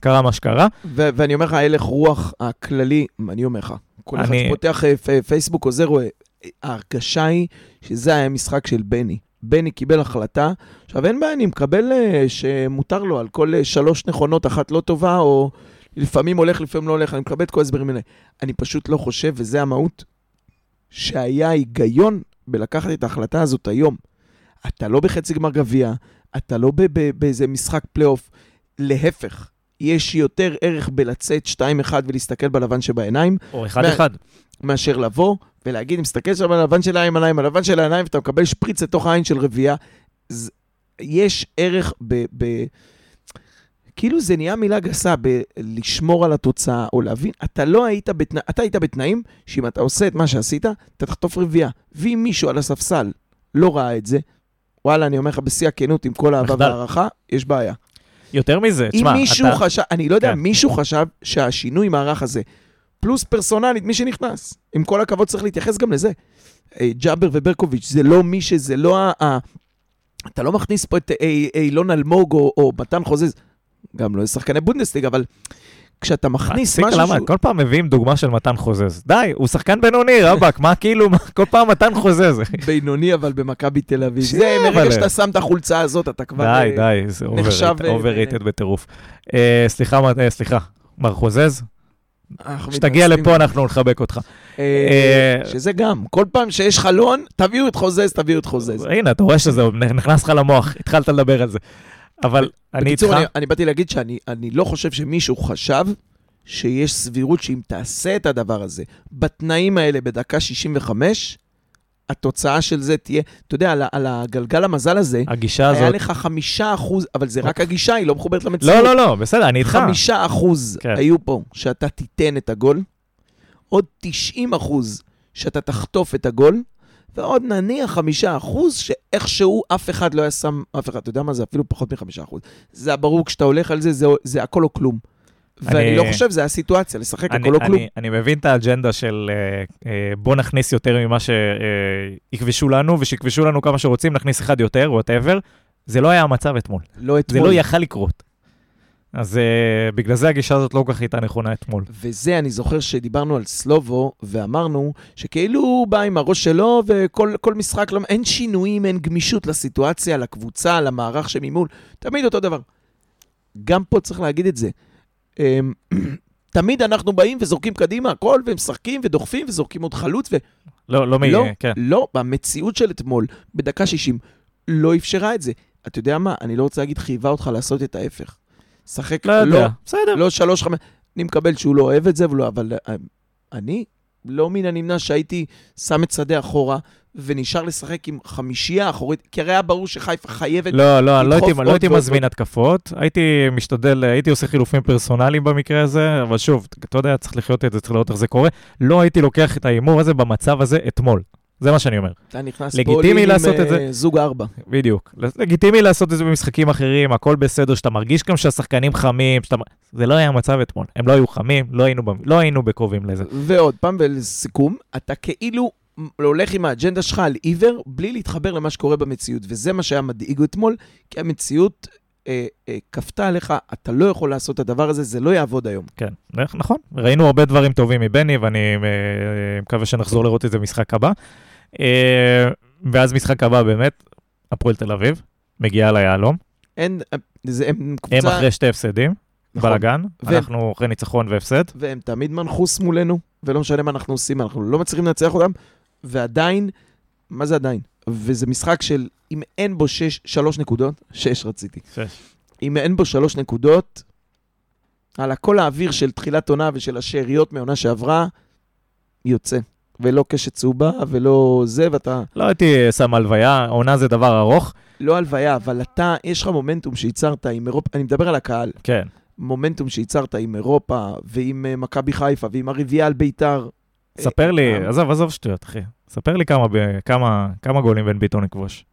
קרה מה שקרה. ו- ואני אומר לך, הלך רוח הכללי, אני אומר לך, כל אחד שפותח אה, פייסבוק עוזר, ההרגשה היא שזה היה משחק של בני. בני קיבל החלטה, עכשיו אין בעיה, אני מקבל אה, שמותר לו על כל אה, שלוש נכונות, אחת לא טובה, או לפעמים הולך, לפעמים לא הולך, אני מקבל את כל ההסברים האלה. אני פשוט לא חושב, וזה המהות, שהיה היגיון בלקחת את ההחלטה הזאת היום. אתה לא בחצי גמר גביע, אתה לא ב- ב- באיזה משחק פלייאוף, להפך. יש יותר ערך בלצאת 2-1 ולהסתכל בלבן שבעיניים, או אחד-אחד. מאשר לבוא ולהגיד, מסתכל שם על הלבן של העיניים, על הלבן של העיניים, ואתה מקבל שפריץ לתוך העין של רביעייה. ז- יש ערך ב... ב... כאילו זה נהיה מילה גסה, בלשמור על התוצאה, או להבין, אתה לא היית, בתנא... אתה היית בתנאים שאם אתה עושה את מה שעשית, אתה תחטוף רביעייה. ואם מישהו על הספסל לא ראה את זה, וואלה, אני אומר לך בשיא הכנות, עם כל מחדל. והערכה, יש בעיה. יותר מזה, אם תשמע, מישהו אתה... חשב, אני לא יודע, כן. מישהו חשב שהשינוי מערך הזה, פלוס פרסונלית, מי שנכנס, עם כל הכבוד צריך להתייחס גם לזה. אה, ג'אבר וברקוביץ', זה לא מי שזה לא ה... אתה לא מכניס פה את אה, אה, אילון אלמוג או, או מתן חוזז, גם לא שחקני בונדסליגה, אבל כשאתה מכניס משהו... למה? שהוא- כל פעם מביאים דוגמה של מתן חוזז. די, הוא שחקן בינוני, רבאק, מה כאילו, מה- כל פעם מתן חוזז. בינוני, אבל במכבי תל אביב. זה, מרגע שאתה שם את החולצה הזאת, אתה כבר... די, אה, די, זה נחשב, אה, overrated בטירוף. אה, סליחה, אה, סליחה, מר חוזז, כשתגיע. לפה אנחנו נחבק אותך. אה, אה, שזה גם, כל פעם שיש חלון, תביאו את חוזז, תביאו את חוזז. הנה, אתה רואה שזה נכנס לך למוח, התחלת לדבר על זה. אבל אני איתך, בקיצור, אני, אני באתי להגיד שאני אני לא חושב שמישהו חשב שיש סבירות שאם תעשה את הדבר הזה בתנאים האלה בדקה 65, התוצאה של זה תהיה, אתה יודע, על, על הגלגל המזל הזה, הגישה היה הזאת... לך חמישה אחוז, אבל זה רק הגישה, היא לא מחוברת למציאות. לא, לא, לא, בסדר, אני איתך. חמישה אחוז כן. היו פה שאתה תיתן את הגול, עוד 90 אחוז שאתה תחטוף את הגול, ועוד נניח חמישה אחוז שאיכשהו אף אחד לא היה שם, אף אחד, אתה יודע מה זה? אפילו פחות מחמישה אחוז. זה הברור, כשאתה הולך על זה, זה, זה הכל או כלום. ואני אני- לא חושב, זה הסיטואציה, לשחק הכל או כלום. אני, אני מבין את האג'נדה של אה, אה, בוא נכניס יותר ממה שיכבשו לנו, ושיכבשו לנו כמה שרוצים, נכניס אחד יותר, whatever. זה לא היה המצב אתמול. לא זה אתמול. לא יכל לקרות. אז אה, בגלל זה הגישה הזאת לא כל כך הייתה נכונה אתמול. וזה, אני זוכר שדיברנו על סלובו, ואמרנו שכאילו הוא בא עם הראש שלו, וכל כל משחק, לא, אין שינויים, אין גמישות לסיטואציה, לקבוצה, למערך שממול, תמיד אותו דבר. גם פה צריך להגיד את זה. אמ, תמיד אנחנו באים וזורקים קדימה הכל, ומשחקים ודוחפים וזורקים עוד חלוץ, ו... לא, לא מי... לא, כן. לא, במציאות של אתמול, בדקה 60, לא אפשרה את זה. אתה יודע מה? אני לא רוצה להגיד חייבה אותך לעשות את ההפך. שחק, לא יודע. בסדר. לא שלוש, חמש, אני מקבל שהוא לא אוהב את זה, ולא, אבל אה, אני לא מן הנמנע שהייתי שם את שדה אחורה ונשאר לשחק עם חמישייה אחורית, כי הרי היה ברור שחיפה חייבת... לא, לא, לא הייתי, עוד לא הייתי מזמין התקפות, הייתי משתדל, הייתי עושה חילופים פרסונליים במקרה הזה, אבל שוב, אתה יודע, צריך לחיות את זה, צריך לראות איך זה קורה. לא הייתי לוקח את ההימור הזה במצב הזה אתמול. זה מה שאני אומר. אתה נכנס לגיטימי פה לעשות עם את זה. אה, זוג ארבע. בדיוק. לגיטימי לעשות את זה במשחקים אחרים, הכל בסדר, שאתה מרגיש גם שהשחקנים חמים, שאתה... זה לא היה המצב אתמול. הם לא היו חמים, לא היינו, במ- לא היינו בקרובים לזה. ועוד פעם, ולסיכום, אתה כאילו הולך עם האג'נדה שלך על עיוור, בלי להתחבר למה שקורה במציאות, וזה מה שהיה מדאיג אתמול, כי המציאות אה, אה, כפתה עליך, אתה לא יכול לעשות את הדבר הזה, זה לא יעבוד היום. כן, נכון. ראינו הרבה דברים טובים מבני, ואני אה, מקווה שנחזור לראות את זה במשחק הבא. אה, ואז משחק הבא באמת, הפועל תל אביב, מגיעה ליהלום. אין, זה, הם הם קבוצה... אחרי שתי הפסדים, נכון. בלאגן. והם- אנחנו אחרי ניצחון והפסד. והם תמיד מנחוס מולנו, ולא משנה מה אנחנו עושים, אנחנו לא מצליחים לנצח אותם, ועדיין, מה זה עדיין? וזה משחק של, אם אין בו שש, שלוש נקודות, שש רציתי, שש. אם אין בו שלוש נקודות, על הכל האוויר של תחילת עונה ושל השאריות מעונה שעברה, יוצא. ולא קשת צהובה, ולא זה, ואתה... לא הייתי שם הלוויה, עונה זה דבר ארוך. לא הלוויה, אבל אתה, יש לך מומנטום שייצרת עם אירופה, אני מדבר על הקהל, כן. מומנטום שייצרת עם אירופה, ועם אה, מכבי חיפה, ועם הרביעייה על ביתר. ספר לי, אה, עזוב, עזוב שטויות, אחי. ספר לי כמה, כמה, כמה גולים בן ביטון יכבוש.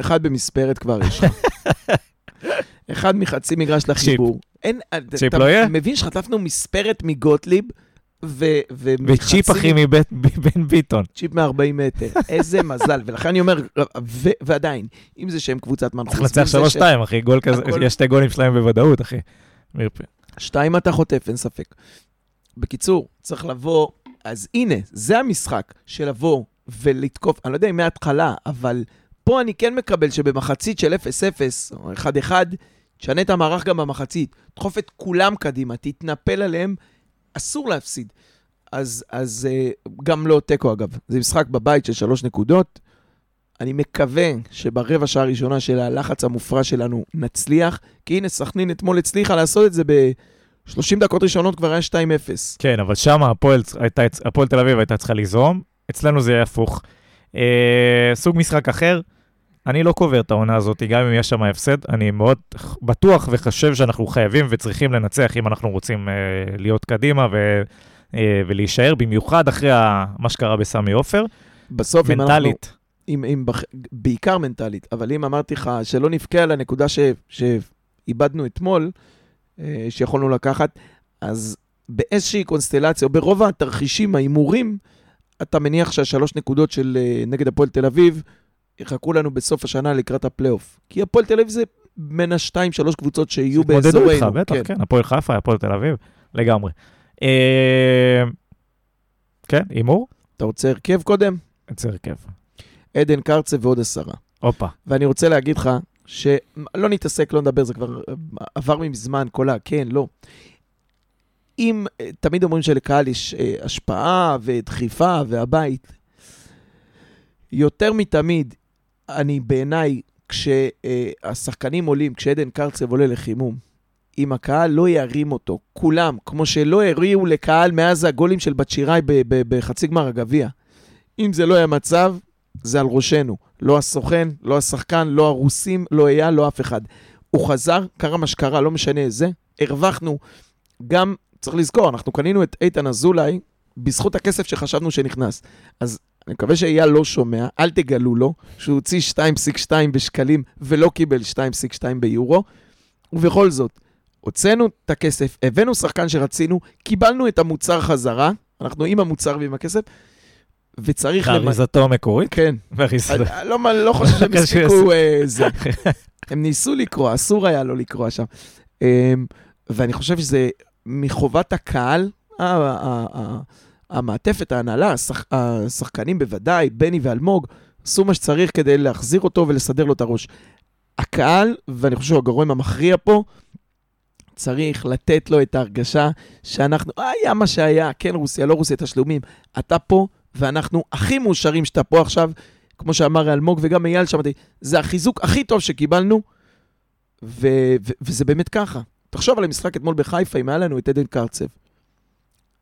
אחד במספרת כבר יש לך. אחד מחצי מגרש לחיבור. אין, צ'יפ אתה לא יהיה? מבין שחטפנו מספרת מגוטליב, ו... וצ'יפ אחי מבן ביטון. צ'יפ מ-40 מטר. איזה מזל. ולכן אני אומר, ו- ועדיין, אם זה שהם קבוצת מנחוס... צריך לנצח 3-2, אחי, גול כזה, הכל- יש שתי גולים שלהם בוודאות, אחי. שתיים אתה חוטף, אין ספק. בקיצור, צריך לבוא, אז הנה, זה המשחק של לבוא ולתקוף, אני לא יודע אם מההתחלה, אבל פה אני כן מקבל שבמחצית של 0-0 או 1-1, תשנה את המערך גם במחצית, דחוף את כולם קדימה, תתנפל עליהם, אסור להפסיד. אז, אז אה, גם לא תיקו אגב, זה משחק בבית של שלוש נקודות. אני מקווה שברבע שעה הראשונה של הלחץ המופרע שלנו נצליח, כי הנה, סכנין אתמול הצליחה לעשות את זה ב-30 דקות ראשונות כבר היה 2-0. כן, אבל שם הפועל הפועל תל אביב הייתה צריכה ליזום, אצלנו זה יהיה הפוך. אה, סוג משחק אחר, אני לא קובר את העונה הזאת, גם אם יש שם הפסד, אני מאוד בטוח וחושב שאנחנו חייבים וצריכים לנצח אם אנחנו רוצים אה, להיות קדימה ו, אה, ולהישאר, במיוחד אחרי ה, מה שקרה בסמי עופר, בסוף, אם אנחנו... מנטלית. אם, אם בח... בעיקר מנטלית, אבל אם אמרתי לך שלא נבכה על הנקודה ש... ש... איבדנו אתמול, אה, שיכולנו לקחת, אז באיזושהי קונסטלציה, או ברוב התרחישים, ההימורים, אתה מניח שהשלוש נקודות של אה, נגד הפועל תל אביב יחכו לנו בסוף השנה לקראת הפלייאוף. כי הפועל תל אביב זה בין השתיים, שלוש קבוצות שיהיו התמודדו באזורנו. איתך, בטח, כן. הפועל חיפה, הפועל תל אביב, לגמרי. אה, כן, הימור? אתה רוצה הרכב קודם? יוצא הרכב. עדן קרצה ועוד עשרה. הופה. ואני רוצה להגיד לך, שלא נתעסק, לא נדבר, זה כבר אה, עבר מזמן, כל ה... כן, לא. אם, אה, תמיד אומרים שלקהל יש השפעה ודחיפה והבית, יותר מתמיד, אני בעיניי, כשהשחקנים עולים, כשעדן קרצב עולה לחימום, אם הקהל לא ירים אותו, כולם, כמו שלא הריעו לקהל מאז הגולים של בת שיראי בחצי גמר הגביע. אם זה לא היה מצב, זה על ראשנו. לא הסוכן, לא השחקן, לא הרוסים, לא אייל, לא אף אחד. הוא חזר, קרה מה שקרה, לא משנה איזה, הרווחנו. גם, צריך לזכור, אנחנו קנינו את איתן אזולאי בזכות הכסף שחשבנו שנכנס. אז אני מקווה שאייל לא שומע, אל תגלו לו שהוא הוציא 2.2 בשקלים ולא קיבל 2.2 ביורו. ובכל זאת, הוצאנו את הכסף, הבאנו שחקן שרצינו, קיבלנו את המוצר חזרה, אנחנו עם המוצר ועם הכסף, וצריך... למ- באריזתו המקורית? כן. באריזתו. אני לא, לא חושב שהם הספיקו אה, זה. הם ניסו לקרוא, אסור היה לא לקרוא שם. אמ, ואני חושב שזה מחובת הקהל, המעטפת, ההנהלה, השח- השחקנים בוודאי, בני ואלמוג, עשו מה שצריך כדי להחזיר אותו ולסדר לו את הראש. הקהל, ואני חושב שהוא הגורם המכריע פה, צריך לתת לו את ההרגשה שאנחנו, היה מה שהיה, כן רוסיה, לא רוסיה, תשלומים. אתה פה, ואנחנו הכי מאושרים שאתה פה עכשיו, כמו שאמר אלמוג וגם אייל שמעתי, זה החיזוק הכי טוב שקיבלנו, ו- ו- וזה באמת ככה. תחשוב על המשחק אתמול בחיפה, אם היה לנו את עדן קרצב.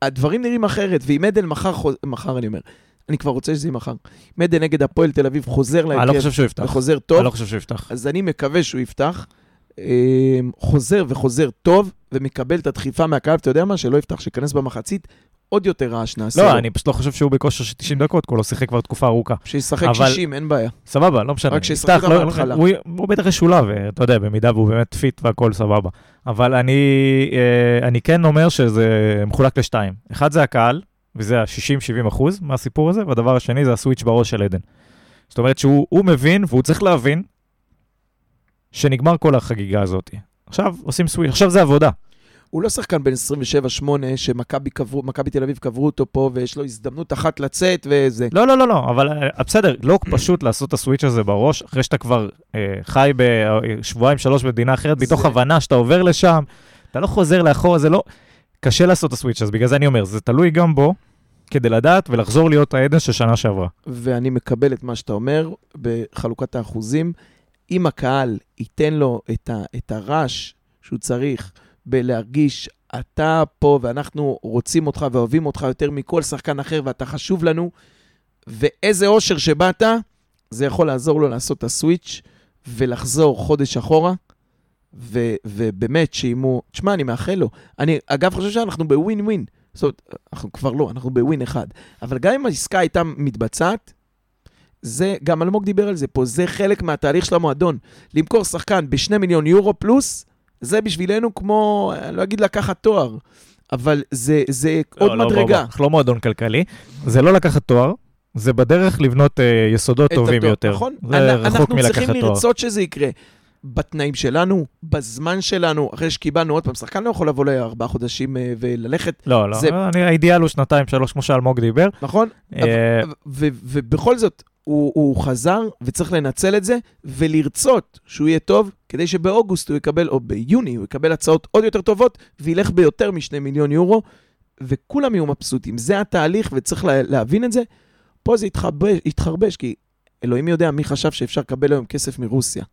הדברים נראים אחרת, ואם עדן מחר, חוז... מחר אני אומר, אני כבר רוצה שזה יהיה מחר. אם עדן נגד הפועל תל אביב חוזר אני לא להרכב. וחוזר אני טוב, לא חושב שהוא יפתח. אז אני מקווה שהוא יפתח. אה, חוזר וחוזר טוב, ומקבל את הדחיפה מהקהל, אתה יודע מה? שלא יפתח, שייכנס במחצית, עוד יותר רעש נעשה לא. אני פשוט לא חושב שהוא בכושר של 90 דקות, כי הוא לא שיחק כבר תקופה ארוכה. שישחק אבל- 60, אין בעיה. סבבה, לא משנה. רק שישחק אותה לא- בהתחלה. הוא הוא בטח ישולב, אתה יודע, במידה והוא באמת fit והכל סבבה. אבל אני אה, אני כן אומר שזה מחולק לשתיים. אחד זה הקהל, וזה ה-60-70 אחוז מהסיפור הזה, והדבר השני זה ה switch בראש של עדן. זאת אומרת שהוא הוא מבין, והוא צריך להבין, שנגמר כל החגיגה הזאת. עכשיו עושים סוויץ', עכשיו זה עבודה. הוא לא שחקן בן 27-8, שמכבי תל אביב קברו אותו פה, ויש לו הזדמנות אחת לצאת וזה. לא, לא, לא, לא, אבל אה, בסדר, לא פשוט לעשות את הסוויץ' הזה בראש, אחרי שאתה כבר אה, חי בשבועיים, שלוש במדינה אחרת, מתוך זה- הבנה שאתה עובר לשם, אתה לא חוזר לאחורה, זה לא... קשה לעשות את הסוויץ', אז בגלל זה אני אומר, זה תלוי גם בו, כדי לדעת ולחזור להיות העדן של שנה שעברה. ואני מקבל את מה שאתה אומר בחלוקת האחוזים. אם הקהל ייתן לו את, ה, את הרעש שהוא צריך בלהרגיש, אתה פה ואנחנו רוצים אותך ואוהבים אותך יותר מכל שחקן אחר ואתה חשוב לנו, ואיזה אושר שבאת, זה יכול לעזור לו לעשות את הסוויץ' ולחזור חודש אחורה. ו, ובאמת, שאם הוא... תשמע, אני מאחל לו. אני, אגב, חושב שאנחנו בווין ווין. זאת אומרת, אנחנו כבר לא, אנחנו בווין אחד. אבל גם אם העסקה הייתה מתבצעת, זה, גם אלמוג דיבר על זה פה, זה חלק מהתהליך של המועדון. למכור שחקן בשני מיליון יורו פלוס, זה בשבילנו כמו, אני לא אגיד לקחת תואר, אבל זה, זה עוד לא, לא, בוא, בוא, מדרגה. אנחנו לא מועדון כלכלי, זה לא לקחת תואר, זה בדרך לבנות אה, יסודות טובים התואר, יותר. נכון? זה אנ- רחוק אנחנו מלקחת צריכים תואר. לרצות שזה יקרה. בתנאים שלנו, בזמן שלנו, אחרי שקיבלנו עוד פעם, שחקן לא יכול לבוא לארבעה חודשים אה, וללכת, לא, לא, זה- אני, האידיאל הוא שנתיים, שלוש, כמו שאלמוג דיבר. נכון? אה, ובכל זאת, הוא, הוא חזר, וצריך לנצל את זה, ולרצות שהוא יהיה טוב, כדי שבאוגוסט הוא יקבל, או ביוני, הוא יקבל הצעות עוד יותר טובות, וילך ביותר משני מיליון יורו, וכולם יהיו מבסוטים. זה התהליך, וצריך לה, להבין את זה. פה זה התחרבש, התחרבש, כי אלוהים יודע מי חשב שאפשר לקבל היום כסף מרוסיה.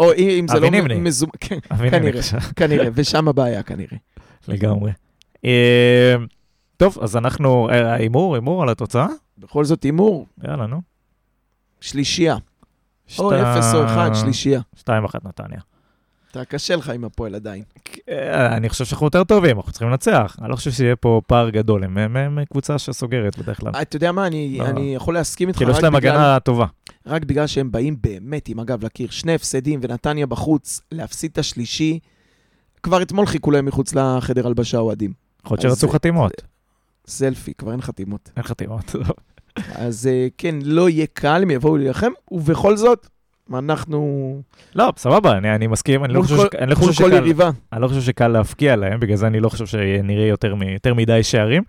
או אם זה לא. מזומן, כן, כנראה. כנראה, ושם הבעיה כנראה. לגמרי. אה, טוב, אז אנחנו, אה, הימור, הימור על התוצאה? בכל זאת הימור, יאללה, נו. שלישייה. או אפס או אחד, שלישייה. שתיים אחת נתניה. אתה קשה לך עם הפועל עדיין. אה, אני חושב שאנחנו יותר טובים, אנחנו צריכים לנצח. אני לא חושב שיהיה פה פער גדול, הם- הם הם קבוצה שסוגרת בדרך כלל. אתה יודע מה, אני, לא. אני יכול להסכים איתך כאילו, יש להם. הגנה טובה. רק בגלל שהם באים באמת עם הגב לקיר. שני הפסדים ונתניה בחוץ, להפסיד את השלישי. כבר אתמול חיכו להם מחוץ לחדר הלבשה אוהדים. יכול להיות שרצו חתימות. סלפי, כבר אין חתימות. אין חתימות. אז אה, כן, לא יהיה קל, הם יבואו להילחם, ובכל זאת, אנחנו לא, סבבה, אני אני מסכים, אני לא חושב כל- ש- אני לא חושב שקל- יריבה. אני לא חושב שקל להפקיע להם, בגלל זה אני לא חושב שנראה יותר מ- יותר מדי שערים.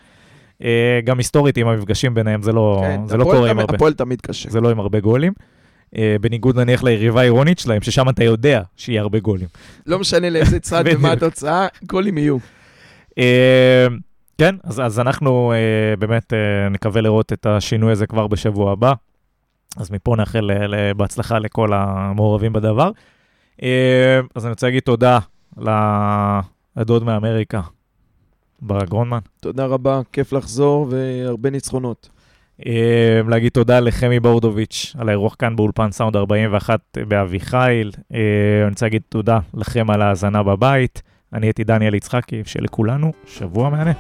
אה, גם היסטורית עם המפגשים ביניהם זה לא כן, זה לא קורה עם תמיד- הרבה. הפועל תמיד קשה. זה לא עם הרבה גולים. אה, בניגוד נניח ליריבה העירונית שלהם, ששם אתה יודע שיהיה הרבה גולים. לא משנה לאיזה צד. ומה התוצאה, גולים יהיו. כן, אז, אז אנחנו אה, באמת אה, נקווה לראות את השינוי הזה כבר בשבוע הבא. אז מפה נאחל ל- בהצלחה לכל המעורבים בדבר. אה, אז אני רוצה להגיד תודה לדוד מאמריקה, ברק גרונמן. תודה רבה, כיף לחזור והרבה ניצחונות. אה, להגיד תודה לחמי בורדוביץ' על האירוח כאן באולפן סאונד 41 באביחיל. אה, אני רוצה להגיד תודה לכם על ההאזנה בבית. אני הייתי דניאל יצחקי, שלכולנו שבוע מהנה.